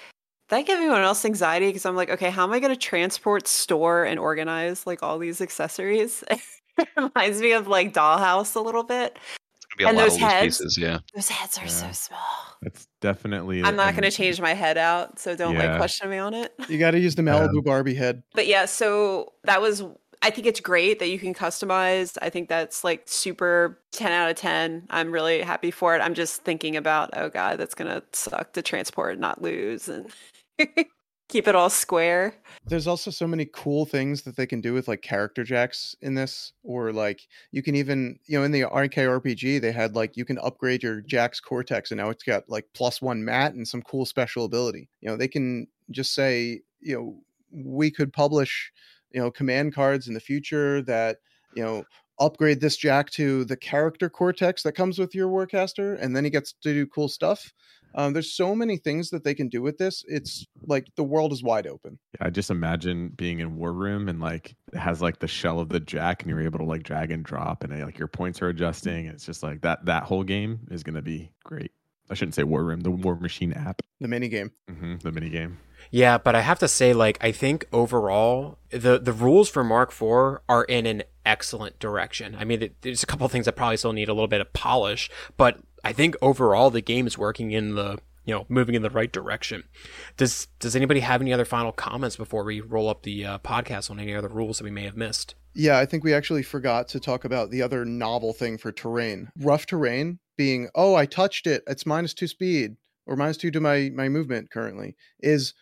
that gave everyone else anxiety because I'm like, okay, how am I going to transport, store, and organize like all these accessories? it reminds me of like Dollhouse a little bit. It's gonna be a And lot those of loose heads- pieces. Yeah. Those heads are so small. It's definitely. I'm not going to change my head out, so don't like question me on it. You got to use the Malibu Barbie head. But yeah, so that was I think it's great that you can customize. I think that's like super 10 out of 10. I'm really happy for it. I'm just thinking about, oh god, that's going to suck to transport, and not lose and keep it all square. There's also so many cool things that they can do with like character jacks in this, or like you can even, you know, in the IK RPG, they had like you can upgrade your Jack's Cortex, and now it's got like plus one mat and some cool special ability. You know, they can just say, you know, we could publish, you know, command cards in the future that, you know, upgrade this Jack to the character Cortex that comes with your Warcaster, and then he gets to do cool stuff. Um, there's so many things that they can do with this. It's like the world is wide open. Yeah, I just imagine being in War Room and like it has like the shell of the jack, and you're able to like drag and drop, and like your points are adjusting. It's just like that. That whole game is gonna be great. I shouldn't say War Room, the War Machine app, The mini game. hmm the mini game. Yeah, but I have to say, like, I think overall the the rules for Mark IV are in an excellent direction. I mean, there's a couple things that probably still need a little bit of polish, but I think overall the game is working in the you know moving in the right direction. Does Does anybody have any other final comments before we roll up the uh, podcast on any other rules that we may have missed? Yeah, I think we actually forgot to talk about the other novel thing for terrain. Rough terrain being, oh, I touched it. It's minus two speed or minus two to my my movement currently is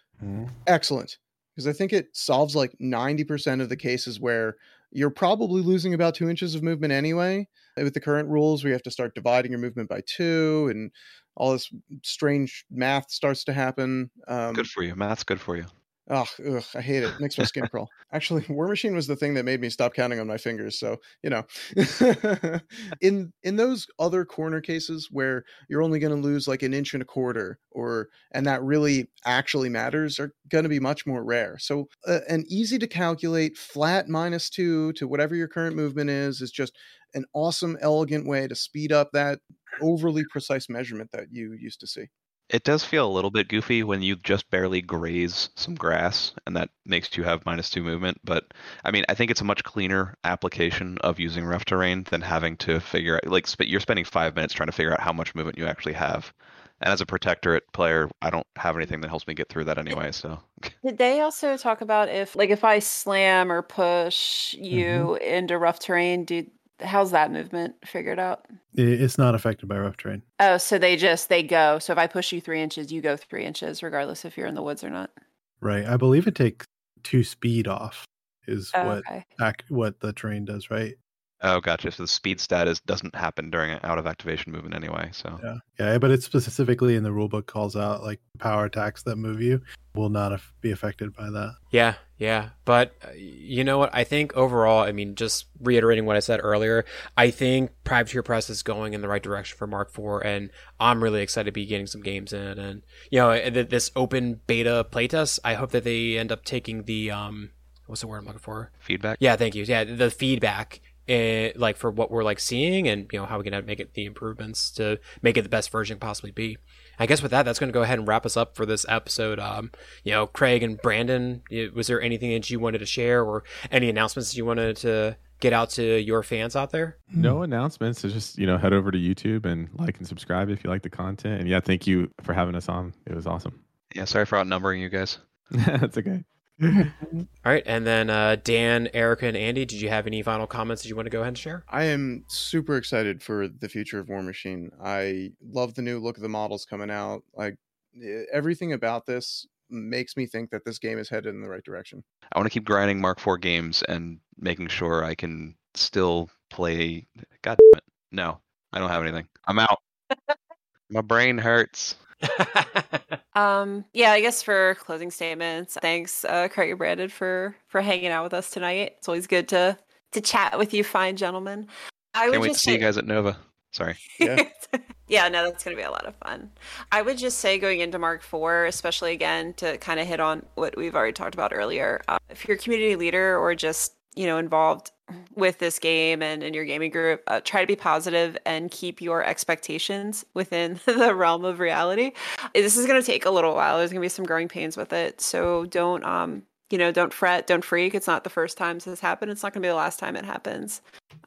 excellent because I think it solves like 90% of the cases where you're probably losing about two inches of movement anyway. With the current rules, we have to start dividing your movement by two and all this strange math starts to happen. Um, Good for you. Math's good for you. Ugh, ugh, I hate it. Makes my skin crawl. Actually, War Machine was the thing that made me stop counting on my fingers. So you know, in in those other corner cases where you're only going to lose like an inch and a quarter, or and that really actually matters, are going to be much more rare. So uh, an easy to calculate flat minus two to whatever your current movement is is just an awesome, elegant way to speed up that overly precise measurement that you used to see. It does feel a little bit goofy when you just barely graze some grass, and that makes you have minus two movement. But I mean, I think it's a much cleaner application of using rough terrain than having to figure out like you're spending five minutes trying to figure out how much movement you actually have. And as a protectorate player, I don't have anything that helps me get through that anyway. So Did they also talk about if like if I slam or push mm-hmm. you into rough terrain, do how's that movement figured out? It's not affected by rough terrain. Oh, so they just they go. So if I push you three inches, you go three inches, regardless if you're in the woods or not. Right. I believe it takes two speed off is Oh, what okay. ac- what the terrain does, right? Oh, gotcha. So the speed stat is doesn't happen during an out of activation movement anyway. So Yeah. Yeah, but it specifically in the rulebook calls out like power attacks that move you will not af- be affected by that. Yeah, yeah. But uh, you know what? I think overall, I mean, just reiterating what I said earlier, I think Privateer Press is going in the right direction for Mark IV, and I'm really excited to be getting some games in. And, you know, this open beta playtest, I hope that they end up taking the, um, what's the word I'm looking for? feedback. Yeah, thank you. Yeah, the feedback. Uh, like for what we're like seeing and you know how we can make it the improvements to make it the best version possibly be I guess with that, that's going to go ahead and wrap us up for this episode. Um, you know, Craig and Brandon, was there anything that you wanted to share or any announcements you wanted to get out to your fans out there? No announcements. So just you know, head over to YouTube and like and subscribe if you like the content. And yeah, thank you for having us on. It was awesome. Yeah, sorry for outnumbering you guys. That's okay. All right, and then uh, Dan, Erica, and Andy, did you have any final comments that you want to go ahead and share? I am super excited for the future of War Machine. I love the new look of the models coming out. Like everything about this makes me think that this game is headed in the right direction. I want to keep grinding Mark IV games and making sure I can still play. God damn it. No, I don't have anything. I'm out. My brain hurts. Um, yeah, I guess for closing statements, thanks, uh, Craig and Brandon for for hanging out with us tonight. It's always good to to chat with you, fine gentlemen. I Can't would wait to just see say, you guys at Nova. Sorry. Yeah. yeah, no, that's going to be a lot of fun. I would just say going into Mark Four, especially again to kind of hit on what we've already talked about earlier. Uh, if you're a community leader or just you know involved with this game and in your gaming group, uh, try to be positive and keep your expectations within the realm of reality. This is going to take a little while. There's going to be some growing pains with it, so don't um you know don't fret, don't freak. It's not the first time this has happened. It's not going to be the last time it happens.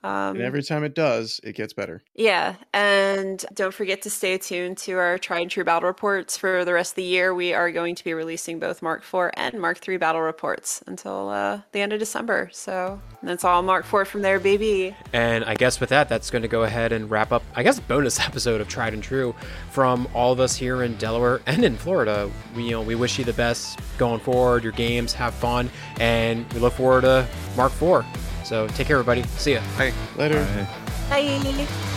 Um, And every time it does, it gets better. yeah, and don't forget to stay tuned to our tried and true battle reports for the rest of the year. We are going to be releasing both Mark IV and Mark III battle reports until uh, the end of December. So that's all Mark IV from there, baby. And I guess with that, that's going to go ahead and wrap up, I guess, a bonus episode of Tried and True from all of us here in Delaware and in Florida. We, you know, we wish you the best going forward. Your games, have fun, and we look forward to Mark IV. So take care, everybody. See ya. Bye. Later. Bye. Bye.